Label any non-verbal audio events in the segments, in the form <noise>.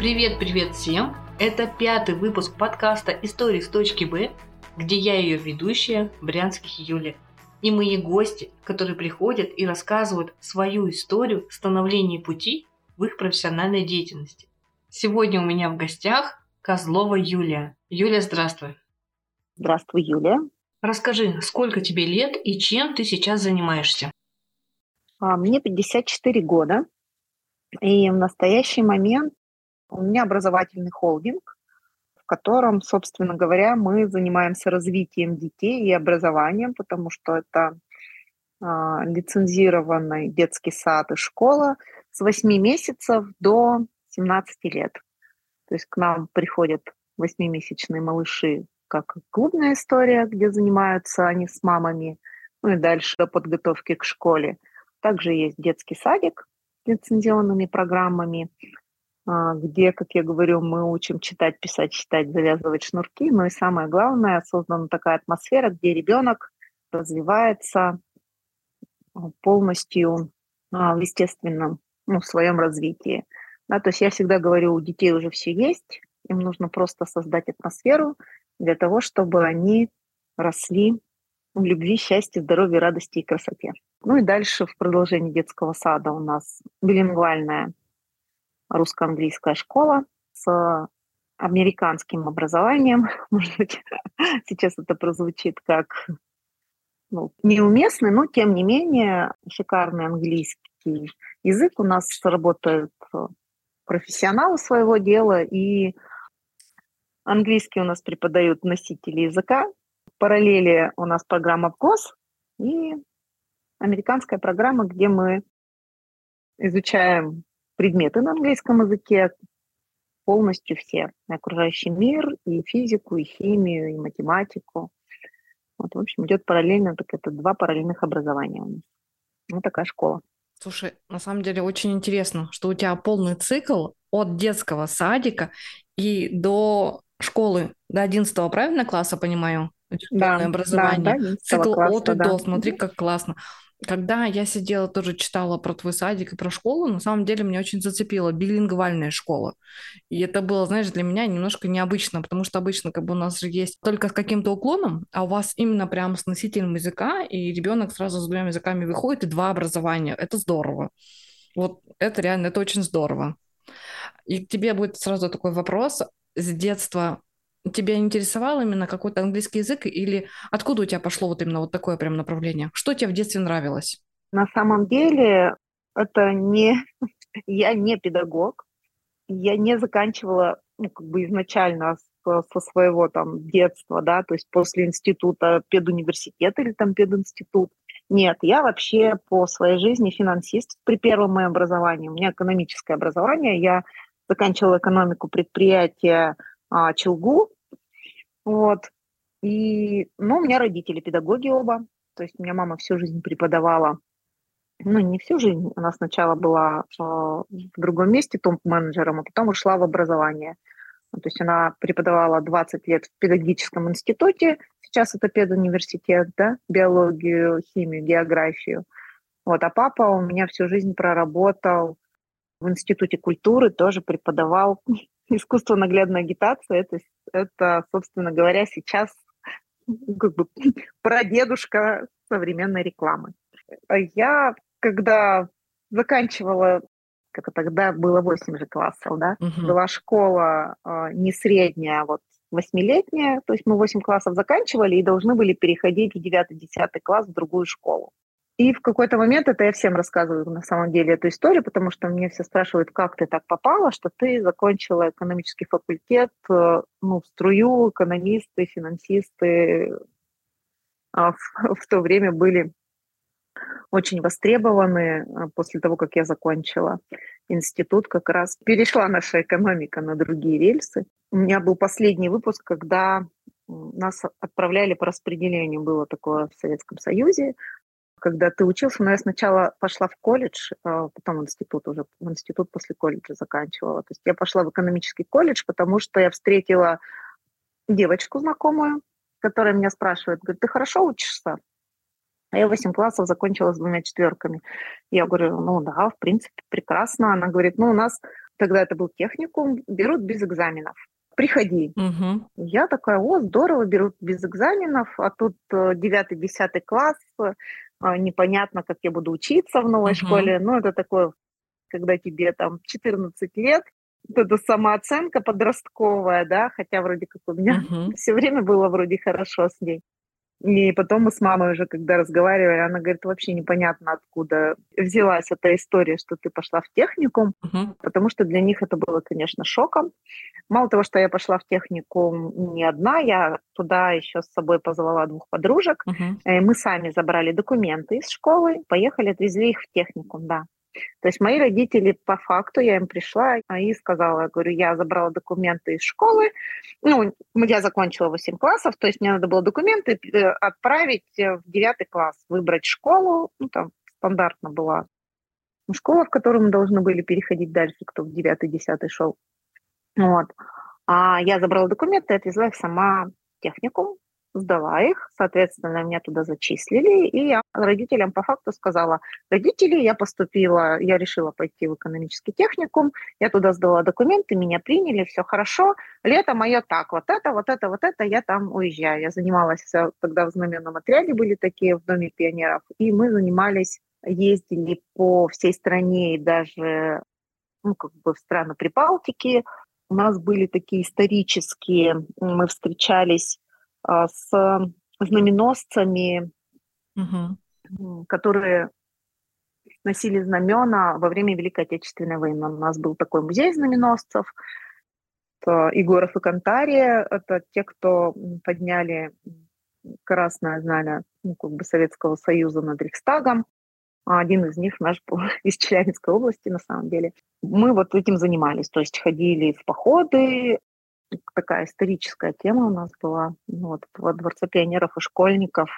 Привет-привет всем! Это пятый выпуск подкаста «Истории с точки Б», где я ее ведущая, Брянских Юля, и мои гости, которые приходят и рассказывают свою историю становления пути в их профессиональной деятельности. Сегодня у меня в гостях Козлова Юлия. Юля, здравствуй. Здравствуй, Юлия. Расскажи, сколько тебе лет и чем ты сейчас занимаешься? А, мне 54 года, и в настоящий момент у меня образовательный холдинг, в котором, собственно говоря, мы занимаемся развитием детей и образованием, потому что это а, лицензированный детский сад и школа с 8 месяцев до 17 лет. То есть к нам приходят 8-месячные малыши, как клубная история, где занимаются они с мамами, ну и дальше до подготовки к школе. Также есть детский садик с лицензионными программами, где, как я говорю, мы учим читать, писать, читать, завязывать шнурки. Но и самое главное, создана такая атмосфера, где ребенок развивается а, полностью а, в естественном, ну, в своем развитии. Да, то есть я всегда говорю, у детей уже все есть, им нужно просто создать атмосферу для того, чтобы они росли в любви, счастье, здоровье, радости и красоте. Ну и дальше в продолжении детского сада у нас билингвальная русско-английская школа с американским образованием. <laughs> Может быть, сейчас это прозвучит как ну, неуместный, но тем не менее шикарный английский язык. У нас работают профессионалы своего дела, и английский у нас преподают носители языка. В параллели у нас программа ВГОС и американская программа, где мы изучаем предметы на английском языке, полностью все. И окружающий мир, и физику, и химию, и математику. Вот, в общем, идет параллельно, так это два параллельных образования у нас. Вот такая школа. Слушай, на самом деле очень интересно, что у тебя полный цикл от детского садика и до школы, до 11 правильно класса, понимаю? Да, образование. Да, Цикл класса, от и да. до, смотри, как классно когда я сидела, тоже читала про твой садик и про школу, на самом деле меня очень зацепила билингвальная школа. И это было, знаешь, для меня немножко необычно, потому что обычно как бы у нас же есть только с каким-то уклоном, а у вас именно прям с носителем языка, и ребенок сразу с двумя языками выходит, и два образования. Это здорово. Вот это реально, это очень здорово. И к тебе будет сразу такой вопрос. С детства тебя интересовал именно какой-то английский язык или откуда у тебя пошло вот именно вот такое прям направление? Что тебе в детстве нравилось? На самом деле это не... <laughs> Я не педагог, я не заканчивала ну, как бы изначально со, со своего там детства, да, то есть после института педуниверситет или там пединститут. Нет, я вообще по своей жизни финансист при первом моем образовании. У меня экономическое образование. Я заканчивала экономику предприятия а, Челгу. Вот. И, ну, у меня родители педагоги оба. То есть у меня мама всю жизнь преподавала. Ну, не всю жизнь. Она сначала была э, в другом месте топ-менеджером, а потом ушла в образование. То есть она преподавала 20 лет в педагогическом институте. Сейчас это педуниверситет, да, биологию, химию, географию. Вот, а папа у меня всю жизнь проработал в Институте культуры, тоже преподавал искусство наглядной агитации это, это, собственно говоря, сейчас ну, как бы <laughs> прадедушка современной рекламы. Я, когда заканчивала, как тогда было 8 же классов, да, uh-huh. была школа э, не средняя, а вот восьмилетняя, то есть мы 8 классов заканчивали и должны были переходить в 9-10 класс в другую школу. И в какой-то момент, это я всем рассказываю на самом деле эту историю, потому что мне все спрашивают, как ты так попала, что ты закончила экономический факультет, э, ну, струю, экономисты, финансисты? А в, <laughs> в то время были очень востребованы а, после того, как я закончила институт, как раз перешла наша экономика на другие рельсы. У меня был последний выпуск, когда нас отправляли по распределению, было такое в Советском Союзе, когда ты учился, но я сначала пошла в колледж, а потом в институт уже, в институт после колледжа заканчивала. То есть я пошла в экономический колледж, потому что я встретила девочку знакомую, которая меня спрашивает, говорит, ты хорошо учишься? А я 8 классов закончила с двумя четверками. Я говорю, ну да, в принципе, прекрасно. Она говорит, ну у нас тогда это был техникум, берут без экзаменов. Приходи. Угу. Я такая, о, здорово, берут без экзаменов, а тут 9-10 э, класс, непонятно, как я буду учиться в новой угу. школе. Ну, это такое, когда тебе там 14 лет, вот эта самооценка подростковая, да, хотя вроде как у меня угу. <laughs> все время было вроде хорошо с ней. И потом мы с мамой уже, когда разговаривали, она говорит, вообще непонятно, откуда взялась эта история, что ты пошла в техникум, uh-huh. потому что для них это было, конечно, шоком. Мало того, что я пошла в техникум не одна, я туда еще с собой позвала двух подружек. Uh-huh. Мы сами забрали документы из школы, поехали, отвезли их в техникум, да. То есть мои родители по факту, я им пришла и сказала, говорю, я забрала документы из школы, ну, я закончила 8 классов, то есть мне надо было документы э, отправить э, в 9 класс, выбрать школу, ну, там стандартно была школа, в которую мы должны были переходить дальше, кто в 9-10 шел. Вот. А я забрала документы, отвезла их сама в техникум, сдала их, соответственно, меня туда зачислили, и я родителям по факту сказала, родители, я поступила, я решила пойти в экономический техникум, я туда сдала документы, меня приняли, все хорошо, лето мое так, вот это, вот это, вот это, я там уезжаю. Я занималась, тогда в знаменном отряде были такие в Доме пионеров, и мы занимались, ездили по всей стране и даже ну, как бы в страны Прибалтики, у нас были такие исторические, мы встречались с знаменосцами, угу. которые носили знамена во время Великой Отечественной войны. У нас был такой музей знаменосцев. Это Егоров и Кантария – это те, кто подняли красное знамя ну, как бы Советского Союза над Рейхстагом. Один из них наш был <laughs> из Челябинской области, на самом деле. Мы вот этим занимались, то есть ходили в походы, такая историческая тема у нас была ну, вот, во Дворце пионеров и школьников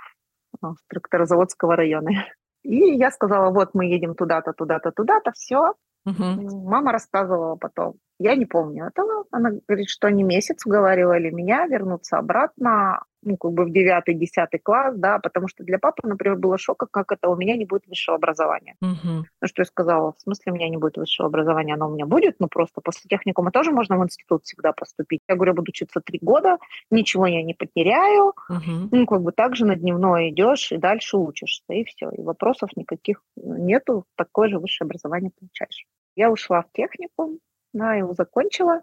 а, Тракторозаводского района. <laughs> И я сказала, вот мы едем туда-то, туда-то, туда-то, все. Угу. Мама рассказывала потом. Я не помню этого. Она говорит, что они месяц уговаривали меня вернуться обратно ну, как бы в девятый, десятый класс, да, потому что для папы, например, было шока, как это у меня не будет высшего образования. Uh-huh. Ну, что я сказала, в смысле у меня не будет высшего образования, оно у меня будет, но просто после техникума тоже можно в институт всегда поступить. Я говорю, я буду учиться три года, ничего я не потеряю, uh-huh. ну, как бы так же на дневное идешь и дальше учишься, и все, и вопросов никаких нету, такое же высшее образование получаешь. Я ушла в техникум, да, его закончила,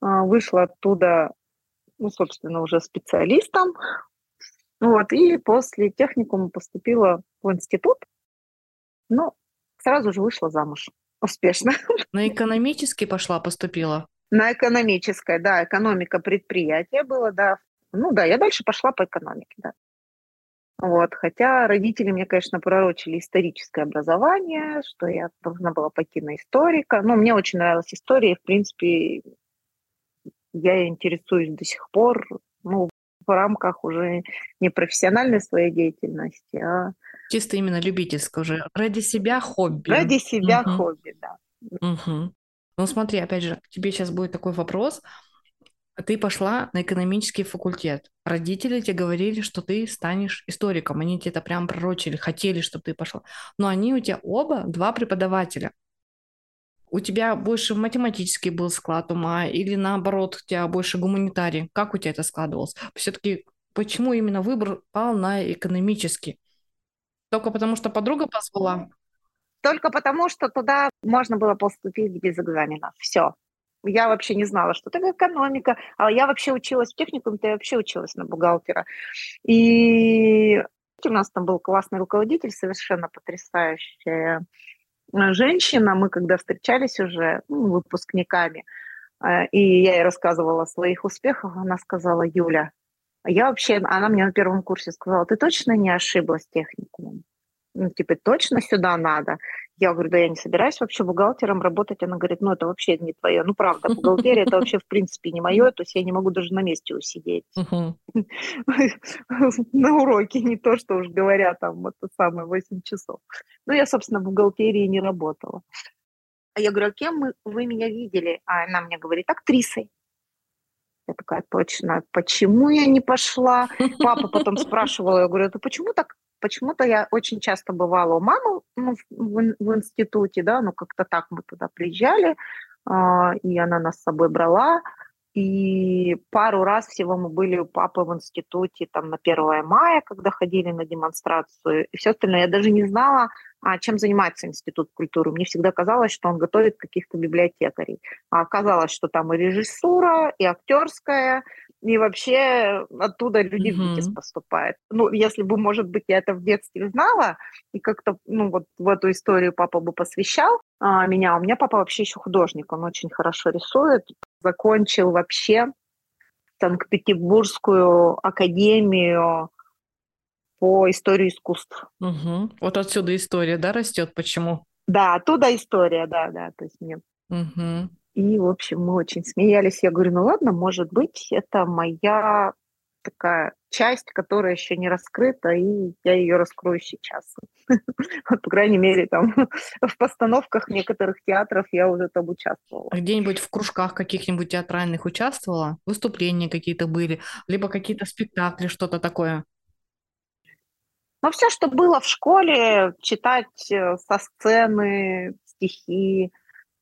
а, вышла оттуда ну, собственно, уже специалистом. Вот, и после техникума поступила в институт, но сразу же вышла замуж успешно. <laughs> На экономический пошла, поступила? На экономическое, да, экономика предприятия было, да. Ну да, я дальше пошла по экономике, да. Вот, хотя родители мне, конечно, пророчили историческое образование, что я должна была пойти на историка. Но мне очень нравилась история, и, в принципе, я интересуюсь до сих пор, ну, в рамках уже не профессиональной своей деятельности, а... Чисто именно любительское уже. Ради себя хобби. Ради себя угу. хобби, да. Угу. Ну смотри, опять же, тебе сейчас будет такой вопрос. Ты пошла на экономический факультет. Родители тебе говорили, что ты станешь историком. Они тебе это прям пророчили, хотели, чтобы ты пошла. Но они у тебя оба два преподавателя у тебя больше математический был склад ума или наоборот, у тебя больше гуманитарий? Как у тебя это складывалось? Все-таки почему именно выбор пал на экономический? Только потому, что подруга позвала? Только потому, что туда можно было поступить без экзамена. Все. Я вообще не знала, что такое экономика. А я вообще училась в техникуме, я вообще училась на бухгалтера. И у нас там был классный руководитель, совершенно потрясающая Э, женщина, мы когда встречались уже ну, выпускниками, э, и я ей рассказывала о своих успехах, она сказала, Юля, я вообще, она мне на первом курсе сказала, ты точно не ошиблась техникумом? Ну, типа, точно сюда надо? Я говорю, да я не собираюсь вообще бухгалтером работать. Она говорит, ну это вообще не твое. Ну правда, бухгалтерия это вообще в принципе не мое, то есть я не могу даже на месте усидеть. <laughs> На уроке, не то, что уж говоря там это самое 8 часов. Ну я, собственно, в бухгалтерии не работала. А я говорю, а кем вы меня видели? А она мне говорит, актрисой. Я такая, точно, почему я не пошла? Папа потом спрашивал, я говорю, это почему так Почему-то я очень часто бывала у мамы ну, в, в институте, да, ну как-то так мы туда приезжали. а, и она нас с собой брала. И пару раз всего мы были у папы в институте там на 1 мая, когда ходили на демонстрацию, и все остальное. Я даже не знала, а чем занимается Институт культуры. Мне всегда казалось, что он готовит каких-то библиотекарей. А оказалось, что там и режиссура, и актерская, и вообще оттуда люди mm-hmm. в ВИТИС поступают. Ну, если бы, может быть, я это в детстве знала, и как-то, ну, вот в эту историю папа бы посвящал а, меня. У меня папа вообще еще художник, он очень хорошо рисует. Закончил вообще Санкт-Петербургскую академию по истории искусств. Угу. Вот отсюда история, да, растет? Почему? Да, оттуда история, да, да. То есть мне угу. И, в общем, мы очень смеялись. Я говорю, ну ладно, может быть, это моя такая часть, которая еще не раскрыта, и я ее раскрою сейчас. <laughs> Вот, по крайней мере, там <laughs> в постановках некоторых театров я уже там участвовала. А где-нибудь в кружках каких-нибудь театральных участвовала? Выступления какие-то были? Либо какие-то спектакли, что-то такое? Ну, все, что было в школе, читать э, со сцены стихи,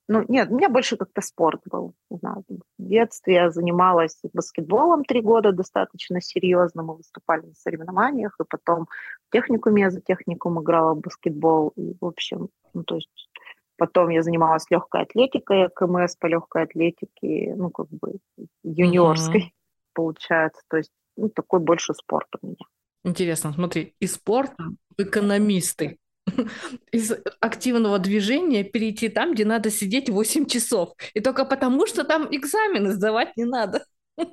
ну, нет, у меня больше как-то спорт был. Не знаю, в детстве я занималась баскетболом три года достаточно серьезно. Мы выступали на соревнованиях, и потом в техникуме я за техникум играла в баскетбол. И, в общем, ну, то есть потом я занималась легкой атлетикой, КМС по легкой атлетике, ну, как бы юниорской mm-hmm. получается. То есть ну, такой больше спорт у меня. Интересно, смотри, из спорта в экономисты. <laughs> из активного движения перейти там, где надо сидеть 8 часов. И только потому, что там экзамены сдавать не надо. <laughs>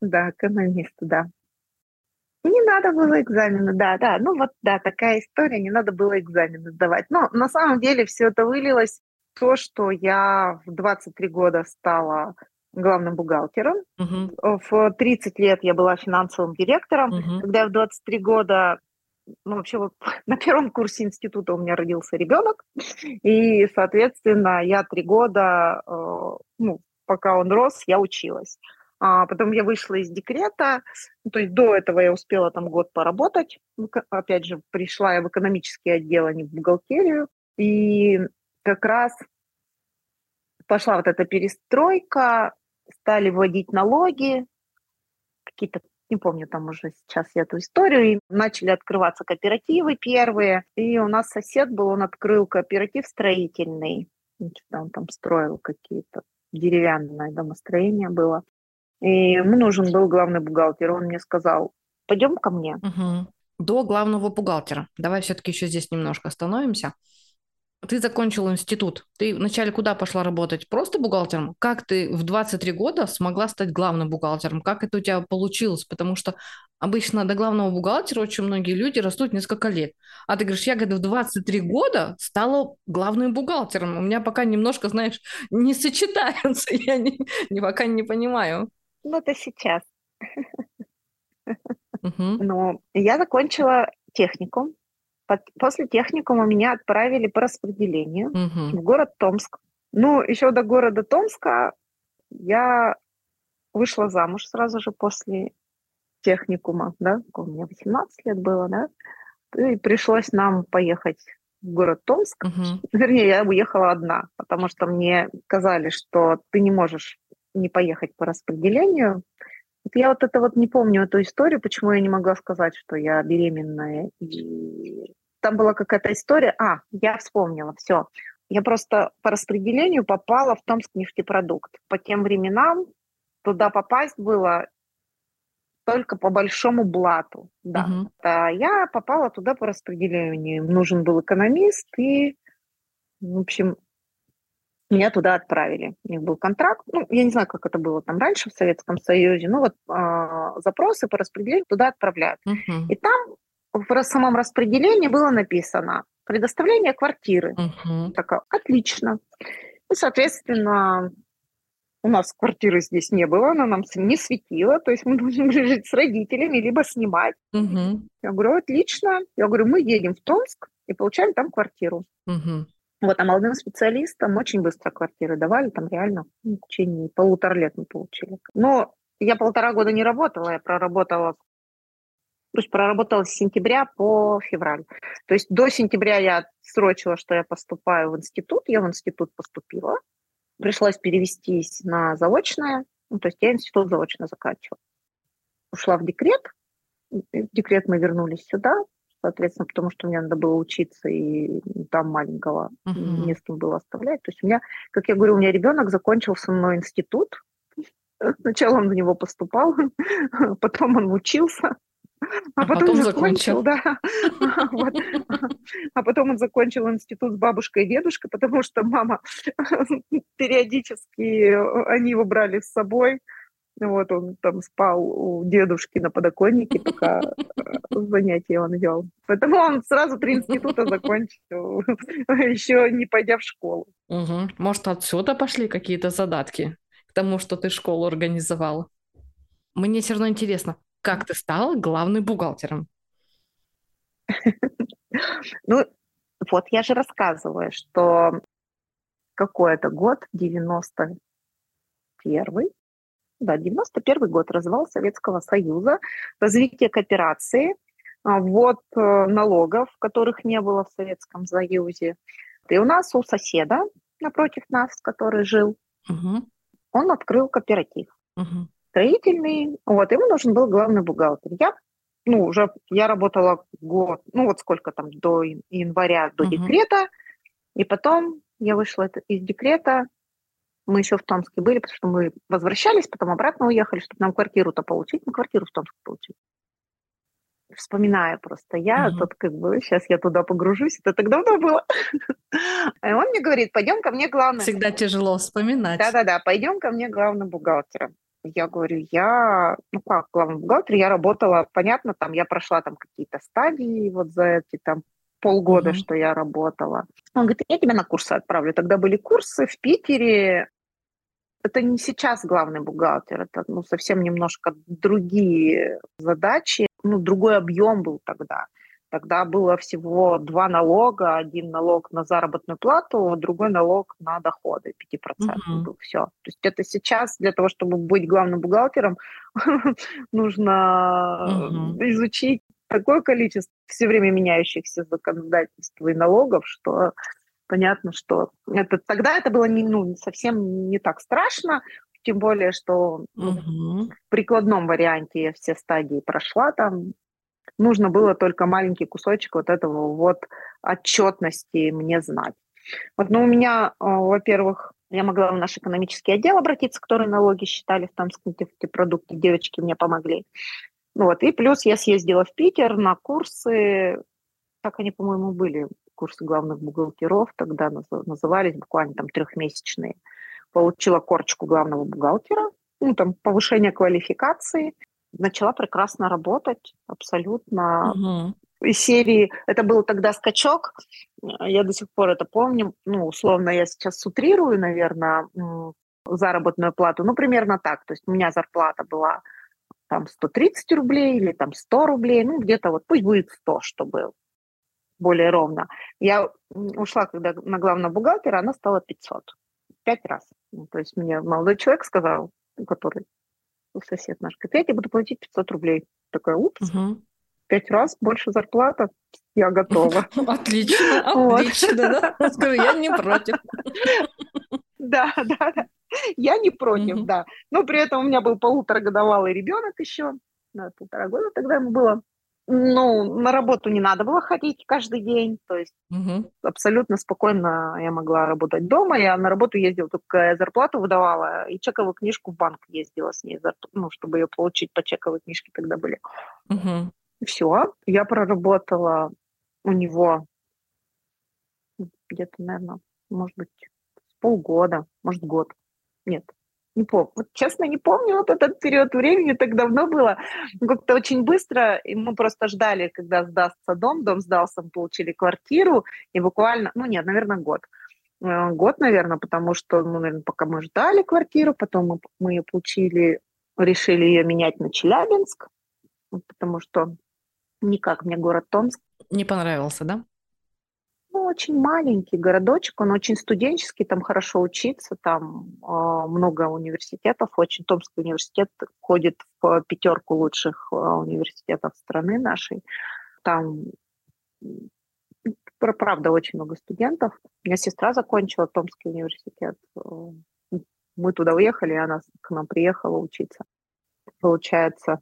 Да, экономист, да. Не надо было экзамены, да, да. Ну вот, да, такая история, не надо было экзамены сдавать. Но на самом деле все это вылилось в то, что я в 23 года стала главным бухгалтером. Uh-huh. В 30 лет я была финансовым директором. Uh-huh. Когда я в 23 года ну, вообще вот <laughs> на первом курсе института у меня родился ребенок, и, соответственно, я три года, э, ну, пока он рос, я училась. А потом я вышла из декрета, ну, то есть до этого я успела там год поработать. Опять же, пришла я в экономический отдел, а не в бухгалтерию. И как раз пошла вот эта перестройка, стали вводить налоги, какие-то не помню там уже сейчас эту историю, и начали открываться кооперативы первые, и у нас сосед был, он открыл кооператив строительный, он там строил какие-то деревянное домостроение было, и ему нужен был главный бухгалтер, он мне сказал, пойдем ко мне. Угу. До главного бухгалтера. Давай все-таки еще здесь немножко остановимся. Ты закончил институт. Ты вначале куда пошла работать? Просто бухгалтером? Как ты в 23 года смогла стать главным бухгалтером? Как это у тебя получилось? Потому что обычно до главного бухгалтера очень многие люди растут несколько лет. А ты говоришь, я говорю, в 23 года стала главным бухгалтером. У меня пока немножко, знаешь, <laughs> не сочетаются. Я не, не пока не понимаю. Ну, это сейчас. Ну, я закончила техникум После техникума меня отправили по распределению угу. в город Томск. Ну, еще до города Томска я вышла замуж сразу же после техникума, да, у меня 18 лет было, да, и пришлось нам поехать в город Томск. Угу. Вернее, я уехала одна, потому что мне сказали, что ты не можешь не поехать по распределению. Я вот это вот не помню эту историю, почему я не могла сказать, что я беременная и там была какая-то история. А, я вспомнила, все. Я просто по распределению попала в Томск нефтепродукт. По тем временам туда попасть было только по большому блату. Да. Угу. А я попала туда по распределению. Нужен был экономист, и, в общем, меня туда отправили. У них был контракт. Ну, я не знаю, как это было там раньше в Советском Союзе. Ну, вот э, запросы по распределению туда отправляют. Угу. И там в самом распределении было написано предоставление квартиры. Угу. Такая, отлично. И, соответственно, у нас квартиры здесь не было, она нам не светила, то есть мы должны были жить с родителями, либо снимать. Угу. Я говорю, отлично. Я говорю, мы едем в Томск и получаем там квартиру. Угу. Вот, а молодым специалистам очень быстро квартиры давали, там реально в течение полутора лет мы получили. Но я полтора года не работала, я проработала то есть проработала с сентября по февраль. То есть до сентября я срочила, что я поступаю в институт, я в институт поступила. пришлось перевестись на заочное, ну, то есть я институт заочно заканчивала. Ушла в декрет, в декрет мы вернулись сюда, соответственно, потому что мне надо было учиться, и там маленького uh-huh. не с кем было оставлять. То есть у меня, как я говорю, у меня ребенок закончил со мной институт. <laughs> Сначала он в него поступал, <laughs> потом он учился, а, а потом, потом закончил, закончил да. <laughs> вот. А потом он закончил институт с бабушкой и дедушкой, потому что мама периодически они его брали с собой. Вот он там спал у дедушки на подоконнике, пока э, занятия он вел. Поэтому он сразу три института закончил, <laughs> еще не пойдя в школу. Угу. Может, отсюда пошли какие-то задатки к тому, что ты школу организовала? Мне все равно интересно, как ты стала главным бухгалтером? <laughs> Ну, вот я же рассказываю, что какой это год, 91 да, 91 год, развал Советского Союза, развитие кооперации, а, ввод э, налогов, которых не было в Советском Союзе. И у нас у соседа напротив нас, который жил, угу. он открыл кооператив. Угу строительный, вот, ему нужен был главный бухгалтер. Я, ну, уже, я работала год, ну, вот сколько там, до января, до uh-huh. декрета, и потом я вышла из декрета, мы еще в Томске были, потому что мы возвращались, потом обратно уехали, чтобы нам квартиру-то получить, мы квартиру в Томске получили. Вспоминаю просто я, uh-huh. тут как бы, сейчас я туда погружусь, это так давно было. И <laughs> он мне говорит, пойдем ко мне главным. Всегда тяжело вспоминать. Да-да-да, пойдем ко мне главным бухгалтером. Я говорю, я, ну как, главный бухгалтер, я работала, понятно, там я прошла там какие-то стадии вот за эти там полгода, mm-hmm. что я работала. Он говорит, я тебя на курсы отправлю. Тогда были курсы в Питере. Это не сейчас главный бухгалтер, это ну, совсем немножко другие задачи, ну, другой объем был тогда. Тогда было всего два налога. Один налог на заработную плату, другой налог на доходы. 5% uh-huh. был все. То есть это сейчас для того, чтобы быть главным бухгалтером, <laughs> нужно uh-huh. изучить такое количество все время меняющихся законодательств и налогов, что понятно, что это, тогда это было не, ну, совсем не так страшно, тем более, что uh-huh. в прикладном варианте я все стадии прошла там, Нужно было только маленький кусочек вот этого вот отчетности мне знать. Вот, ну, у меня, а, во-первых, я могла в наш экономический отдел обратиться, которые налоги считали в Томском продукты, девочки мне помогли. Вот, и плюс я съездила в Питер на курсы, так они, по-моему, были, курсы главных бухгалтеров, тогда назывались буквально там трехмесячные. Получила корочку главного бухгалтера, ну, там, повышение квалификации, начала прекрасно работать, абсолютно. Угу. Из серии, это был тогда скачок, я до сих пор это помню, ну, условно, я сейчас сутрирую, наверное, заработную плату, ну, примерно так, то есть у меня зарплата была там 130 рублей или там 100 рублей, ну, где-то вот пусть будет 100, чтобы более ровно. Я ушла, когда на главного бухгалтера, она стала 500. Пять раз. Ну, то есть мне молодой человек сказал, который сосед наш, говорит, я тебе буду платить 500 рублей. Такая, упс, угу. пять раз больше зарплата, я готова. <laughs> Отлично, <laughs> отлично, да? <laughs> Скажи, я не против. Да, да, да. Я не против, да. Но при этом у меня был полуторагодовалый ребенок еще, полтора года тогда ему было ну, на работу не надо было ходить каждый день, то есть угу. абсолютно спокойно я могла работать дома. Я на работу ездила, только зарплату выдавала, и чековую книжку в банк ездила с ней, ну, чтобы ее получить по чековой книжке тогда были. Угу. Все, я проработала у него где-то, наверное, может быть, полгода, может, год. Нет, не помню. Вот честно, не помню вот этот период времени, так давно было. Как-то очень быстро, и мы просто ждали, когда сдастся дом. Дом сдался, мы получили квартиру, и буквально, ну нет, наверное, год. Э, год, наверное, потому что, ну, наверное, пока мы ждали квартиру, потом мы, мы ее получили, решили ее менять на Челябинск, потому что никак мне город Томск. Не понравился, да? Ну, очень маленький городочек, он очень студенческий, там хорошо учиться, там э, много университетов, очень Томский университет входит в пятерку лучших э, университетов страны нашей. Там правда, очень много студентов. Меня сестра закончила Томский университет. Мы туда уехали, и она к нам приехала учиться. Получается.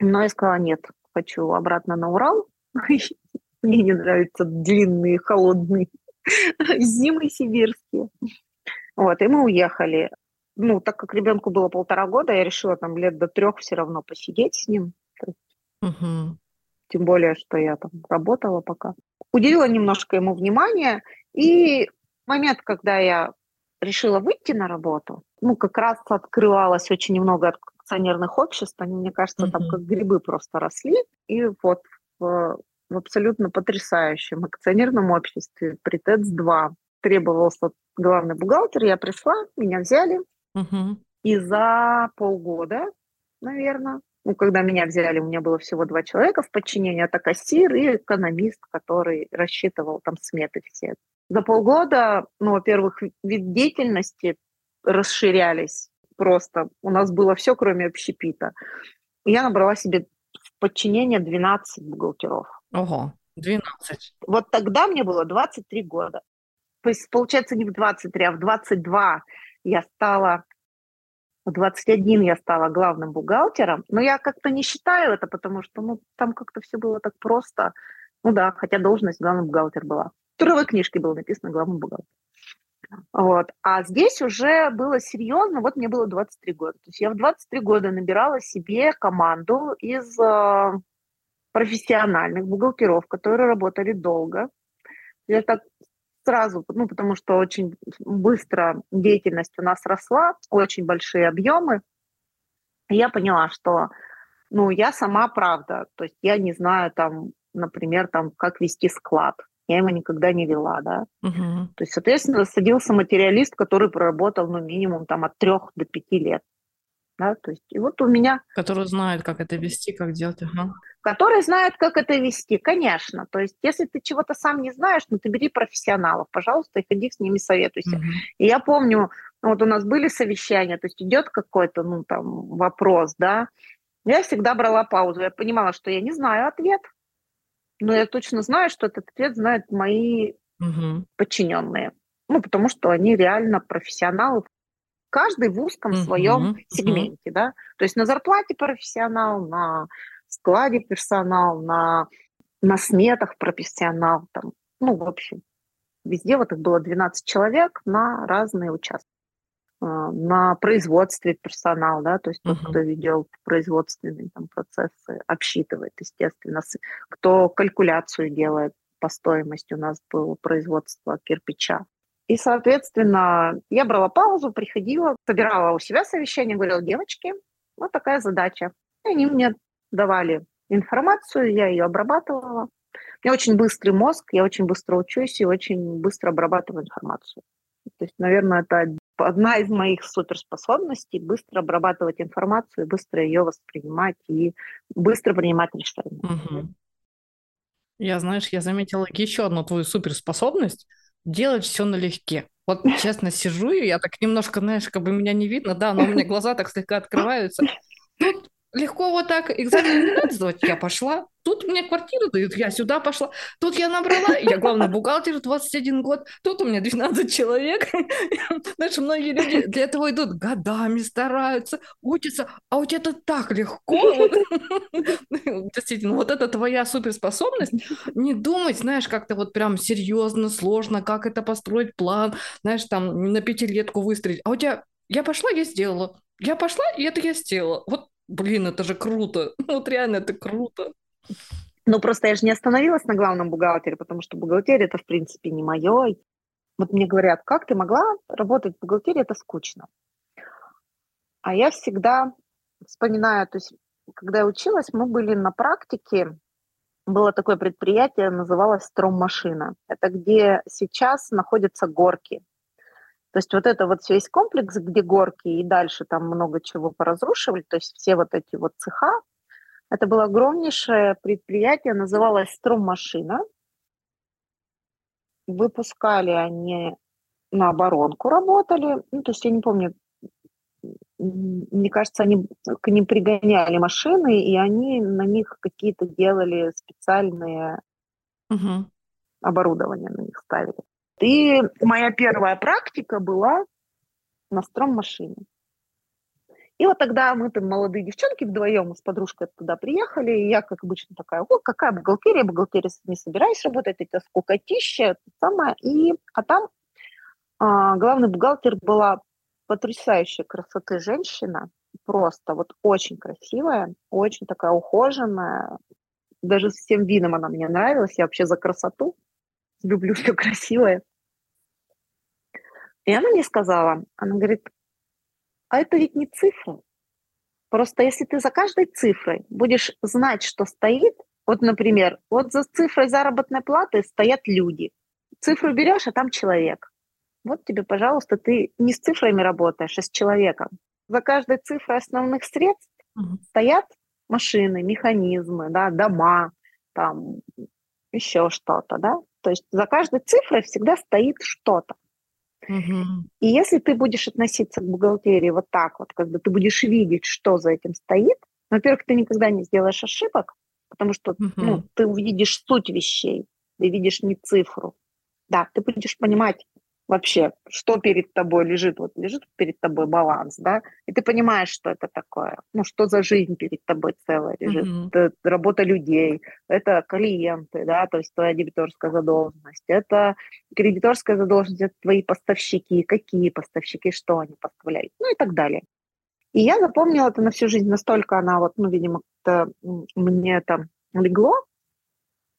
Но я сказала, нет, хочу обратно на Урал. <laughs> Мне не нравятся длинные, холодные <laughs> зимы сибирские. Вот, и мы уехали. Ну, так как ребенку было полтора года, я решила там лет до трех все равно посидеть с ним. Угу. Тем более, что я там работала пока. Уделила немножко ему внимания. И момент, когда я решила выйти на работу, ну, как раз открывалось очень много акционерных обществ. Они, мне кажется, там как грибы просто росли. И вот в, в абсолютно потрясающем акционерном обществе при ТЭЦ-2 требовался главный бухгалтер. Я пришла, меня взяли. Угу. И за полгода, наверное, ну, когда меня взяли, у меня было всего два человека в подчинении, это кассир и экономист, который рассчитывал там сметы все. За полгода, ну, во-первых, вид деятельности расширялись просто. У нас было все, кроме общепита. Я набрала себе в подчинение 12 бухгалтеров. Ого, 12. Вот тогда мне было 23 года. То есть, получается, не в 23, а в 22 я стала, в 21 я стала главным бухгалтером. Но я как-то не считаю это, потому что ну, там как-то все было так просто. Ну да, хотя должность главный бухгалтер была. В трудовой книжке было написано главный бухгалтер. Вот. А здесь уже было серьезно, вот мне было 23 года. То есть я в 23 года набирала себе команду из э, профессиональных бухгалтеров, которые работали долго. Я так сразу, ну, потому что очень быстро деятельность у нас росла, очень большие объемы. я поняла, что, ну, я сама правда, то есть я не знаю там, например, там, как вести склад, я его никогда не вела, да. Угу. То есть, соответственно, садился материалист, который проработал, ну, минимум там от трех до пяти лет. Да, то есть, и вот у меня... Который знает, как это вести, как делать. Ага. Который знает, как это вести, конечно. То есть, если ты чего-то сам не знаешь, ну, ты бери профессионалов, пожалуйста, и ходи с ними советуйся. Угу. И я помню, вот у нас были совещания, то есть идет какой-то, ну, там, вопрос, да, я всегда брала паузу, я понимала, что я не знаю ответ, но я точно знаю, что этот ответ знают мои угу. подчиненные. Ну, потому что они реально профессионалы. Каждый в узком угу, своем угу. сегменте, да. То есть на зарплате профессионал, на складе персонал, на, на сметах профессионал. Там, ну, в общем, везде вот их было 12 человек на разные участки. А, на производстве персонал, да, то есть тот, uh-huh. кто ведет производственные там, процессы, обсчитывает, естественно, кто калькуляцию делает по стоимости, у нас было производство кирпича. И, соответственно, я брала паузу, приходила, собирала у себя совещание, говорила, девочки, вот такая задача. И они мне давали информацию, я ее обрабатывала. У меня очень быстрый мозг, я очень быстро учусь и очень быстро обрабатываю информацию. То есть, наверное, это одна из моих суперспособностей быстро обрабатывать информацию, быстро ее воспринимать и быстро принимать решения. Угу. Я, знаешь, я заметила еще одну твою суперспособность делать все налегке. Вот <laughs> честно сижу, и я так немножко, знаешь, как бы меня не видно, да, но у меня глаза так слегка открываются. Тут легко вот так экзамен не надо сдавать. Я пошла, тут мне квартиру дают, я сюда пошла, тут я набрала, я главный бухгалтер 21 год, тут у меня 12 человек. <laughs> Знаешь, многие люди для этого идут годами, стараются, учатся, а у тебя это так легко. <laughs> Действительно, вот это твоя суперспособность, не думать, знаешь, как-то вот прям серьезно, сложно, как это построить план, знаешь, там на пятилетку выстроить, а у тебя я пошла, я сделала. Я пошла, и это я сделала. Вот Блин, это же круто. <laughs> Вот реально это круто. Ну, просто я же не остановилась на главном бухгалтере, потому что бухгалтерия это, в принципе, не мое. Вот мне говорят, как ты могла работать в бухгалтерии, это скучно. А я всегда вспоминаю, то есть, когда я училась, мы были на практике, было такое предприятие, называлось «Строммашина». Это где сейчас находятся горки. То есть вот это вот весь комплекс, где горки и дальше там много чего поразрушивали, то есть все вот эти вот цеха, это было огромнейшее предприятие, называлось «Струммашина». Выпускали они на оборонку, работали. Ну, то есть я не помню, мне кажется, они к ним пригоняли машины, и они на них какие-то делали специальные угу. оборудование на них ставили. И моя первая практика была на стром-машине. И вот тогда мы там молодые девчонки вдвоем с подружкой туда приехали, и я, как обычно, такая, о, какая бухгалтерия, бухгалтерия не собираюсь работать, это скукотища, самое. И, а там а, главный бухгалтер была потрясающая красоты женщина, просто вот очень красивая, очень такая ухоженная, даже с всем видом она мне нравилась, я вообще за красоту, люблю все красивое. И она мне сказала, она говорит, а это ведь не цифры. Просто если ты за каждой цифрой будешь знать, что стоит, вот, например, вот за цифрой заработной платы стоят люди. Цифру берешь, а там человек. Вот тебе, пожалуйста, ты не с цифрами работаешь, а с человеком. За каждой цифрой основных средств угу. стоят машины, механизмы, да, дома, там еще что-то, да. То есть за каждой цифрой всегда стоит что-то. И если ты будешь относиться к бухгалтерии вот так вот, когда ты будешь видеть, что за этим стоит, во-первых, ты никогда не сделаешь ошибок, потому что угу. ну, ты увидишь суть вещей, ты видишь не цифру. Да, ты будешь понимать, вообще, что перед тобой лежит, вот лежит перед тобой баланс, да, и ты понимаешь, что это такое, ну, что за жизнь перед тобой целая лежит, mm-hmm. это работа людей, это клиенты, да, то есть твоя дебиторская задолженность, это кредиторская задолженность, это твои поставщики, какие поставщики, что они поставляют, ну и так далее. И я запомнила это на всю жизнь, настолько она вот, ну, видимо, мне это легло,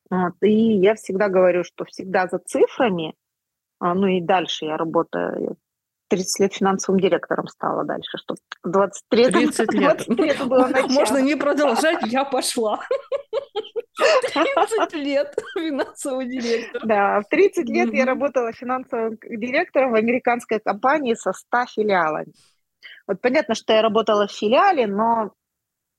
вот, и я всегда говорю, что всегда за цифрами – а, ну и дальше я работаю. 30 лет финансовым директором стала дальше, что 23 30 лет. 23 было <laughs> Можно не продолжать, я пошла. <laughs> 30 лет финансового директора. Да, в 30 лет я работала финансовым директором в американской компании со 100 филиалами. Вот понятно, что я работала в филиале, но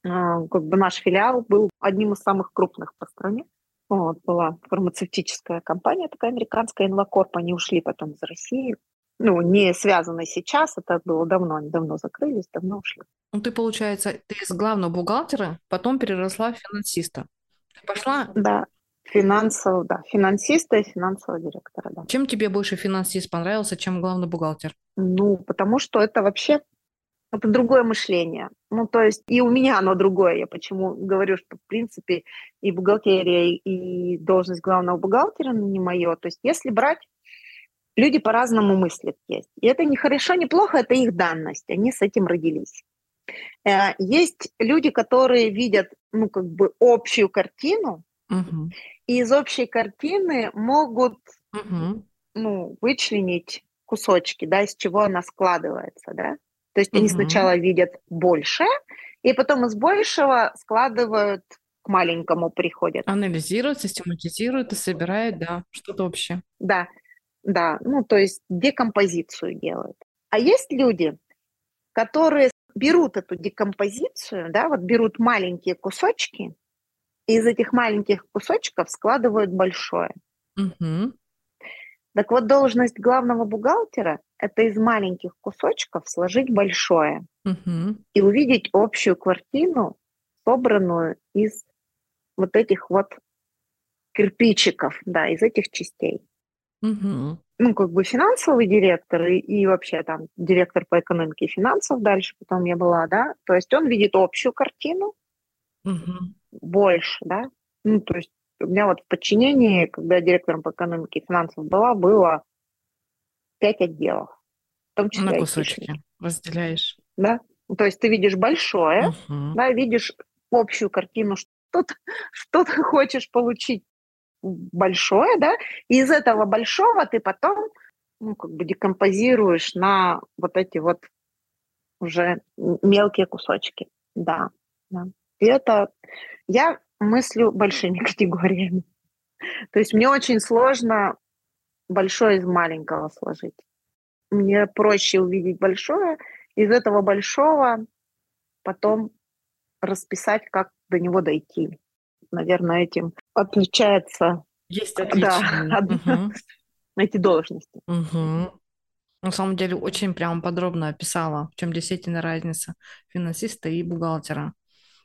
а, как бы наш филиал был одним из самых крупных по стране. Вот, была фармацевтическая компания такая американская, Инлокорп, они ушли потом из России. Ну, не связано сейчас, это было давно, они давно закрылись, давно ушли. Ну, ты, получается, ты из главного бухгалтера потом переросла в финансиста. пошла? Да, финансового, да, финансиста и финансового директора, да. Чем тебе больше финансист понравился, чем главный бухгалтер? Ну, потому что это вообще это другое мышление. Ну, то есть и у меня оно другое. Я почему говорю, что, в принципе, и бухгалтерия, и должность главного бухгалтера не мое. То есть если брать, люди по-разному мыслят есть. И это не хорошо, не плохо, это их данность. Они с этим родились. Э, есть люди, которые видят, ну, как бы общую картину, угу. и из общей картины могут, угу. ну, вычленить кусочки, да, из чего она складывается, да. То есть угу. они сначала видят больше, и потом из большего складывают к маленькому приходят. Анализируют, систематизируют и собирают, да, что-то общее. Да, да, ну то есть декомпозицию делают. А есть люди, которые берут эту декомпозицию, да, вот берут маленькие кусочки, и из этих маленьких кусочков складывают большое. Угу. Так вот, должность главного бухгалтера – это из маленьких кусочков сложить большое угу. и увидеть общую картину, собранную из вот этих вот кирпичиков, да, из этих частей. Угу. Ну, как бы финансовый директор и, и вообще там директор по экономике и финансов дальше потом я была, да, то есть он видит общую картину угу. больше, да, ну, то есть у меня вот в подчинении, когда я директором по экономике и финансов была, было пять отделов. В том числе На кусочки айтишники. разделяешь. Да. То есть ты видишь большое, угу. да, видишь общую картину, что ты, что ты хочешь получить большое, да, и из этого большого ты потом ну, как бы декомпозируешь на вот эти вот уже мелкие кусочки. Да, да. И это я мыслю большими <laughs> категориями. То есть мне очень сложно большое из маленького сложить. Мне проще увидеть большое, из этого большого потом расписать, как до него дойти. Наверное, этим отличается Есть отличие. Да, угу. <laughs> эти должности. Угу. На самом деле очень прям подробно описала, в чем действительно разница финансиста и бухгалтера.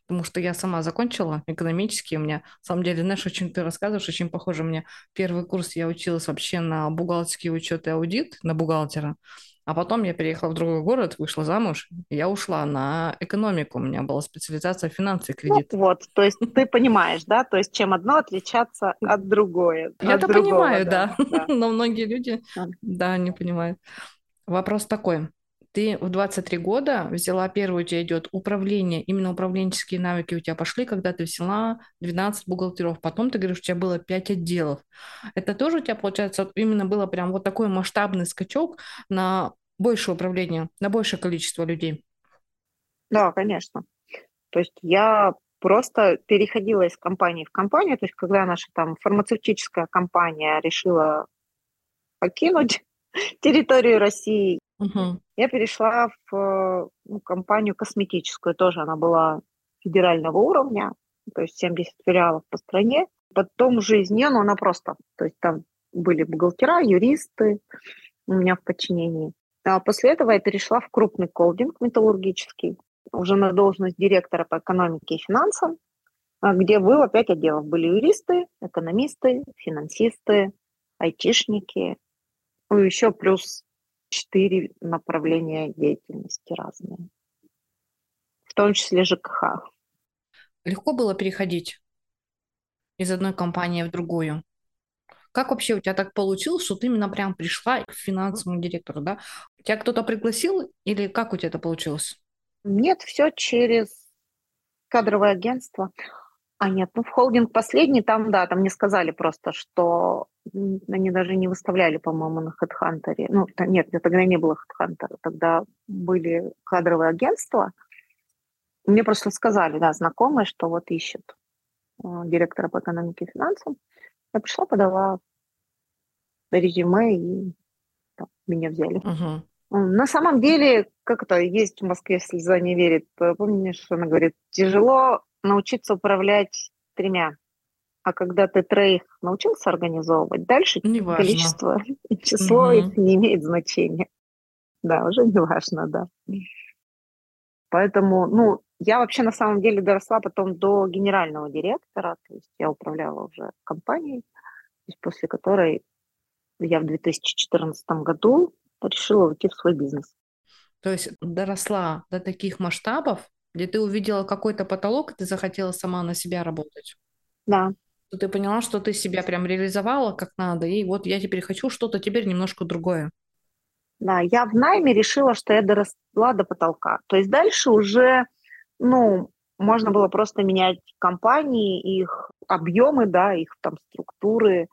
Потому что я сама закончила экономический. У меня, на самом деле, знаешь, очень ты рассказываешь, очень похоже. Мне первый курс я училась вообще на бухгалтерский учет и аудит, на бухгалтера. А потом я переехала в другой город, вышла замуж, и я ушла на экономику. У меня была специализация финансы и кредит. Ну, вот, то есть ты понимаешь, да, то есть чем одно отличаться от другое. Я-то понимаю, да, да. <laughs> но многие люди, да, не понимают. Вопрос такой. Ты в 23 года взяла первую, у тебя идет управление, именно управленческие навыки у тебя пошли, когда ты взяла 12 бухгалтеров. Потом ты говоришь, у тебя было 5 отделов. Это тоже у тебя, получается, именно было прям вот такой масштабный скачок на большее управление, на большее количество людей? Да, конечно. То есть я просто переходила из компании в компанию, то есть когда наша там фармацевтическая компания решила покинуть <laughs> территорию России, угу. я перешла в ну, компанию косметическую, тоже она была федерального уровня, то есть 70 филиалов по стране. Потом уже из нее, ну она просто, то есть там были бухгалтера, юристы у меня в подчинении. А после этого я перешла в крупный холдинг металлургический, уже на должность директора по экономике и финансам, а, где было пять отделов. Были юристы, экономисты, финансисты, айтишники, ну, еще плюс четыре направления деятельности разные, в том числе ЖКХ. Легко было переходить из одной компании в другую? Как вообще у тебя так получилось, что ты именно прям пришла к финансовому директору, да? Тебя кто-то пригласил или как у тебя это получилось? Нет, все через кадровое агентство. А нет, ну в холдинг последний, там, да, там мне сказали просто, что они даже не выставляли, по-моему, на HeadHunter. Ну, нет, тогда не было HeadHunter, тогда были кадровые агентства. Мне просто сказали, да, знакомые, что вот ищут э, директора по экономике и финансам. Я пришла, подала резюме, и там, меня взяли. Uh-huh. На самом деле, как это есть в Москве, слеза не верит. Помнишь, она говорит, тяжело научиться управлять тремя. А когда ты троих научился организовывать, дальше не количество <laughs> и число угу. их не имеет значения. Да, уже не важно, да. Поэтому, ну, я вообще на самом деле доросла потом до генерального директора, то есть я управляла уже компанией, после которой я в 2014 году решила уйти в свой бизнес. То есть доросла до таких масштабов, где ты увидела какой-то потолок, и ты захотела сама на себя работать. Да. То ты поняла, что ты себя прям реализовала как надо, и вот я теперь хочу что-то теперь немножко другое. Да, я в найме решила, что я доросла до потолка. То есть дальше уже, ну, можно было просто менять компании, их объемы, да, их там структуры,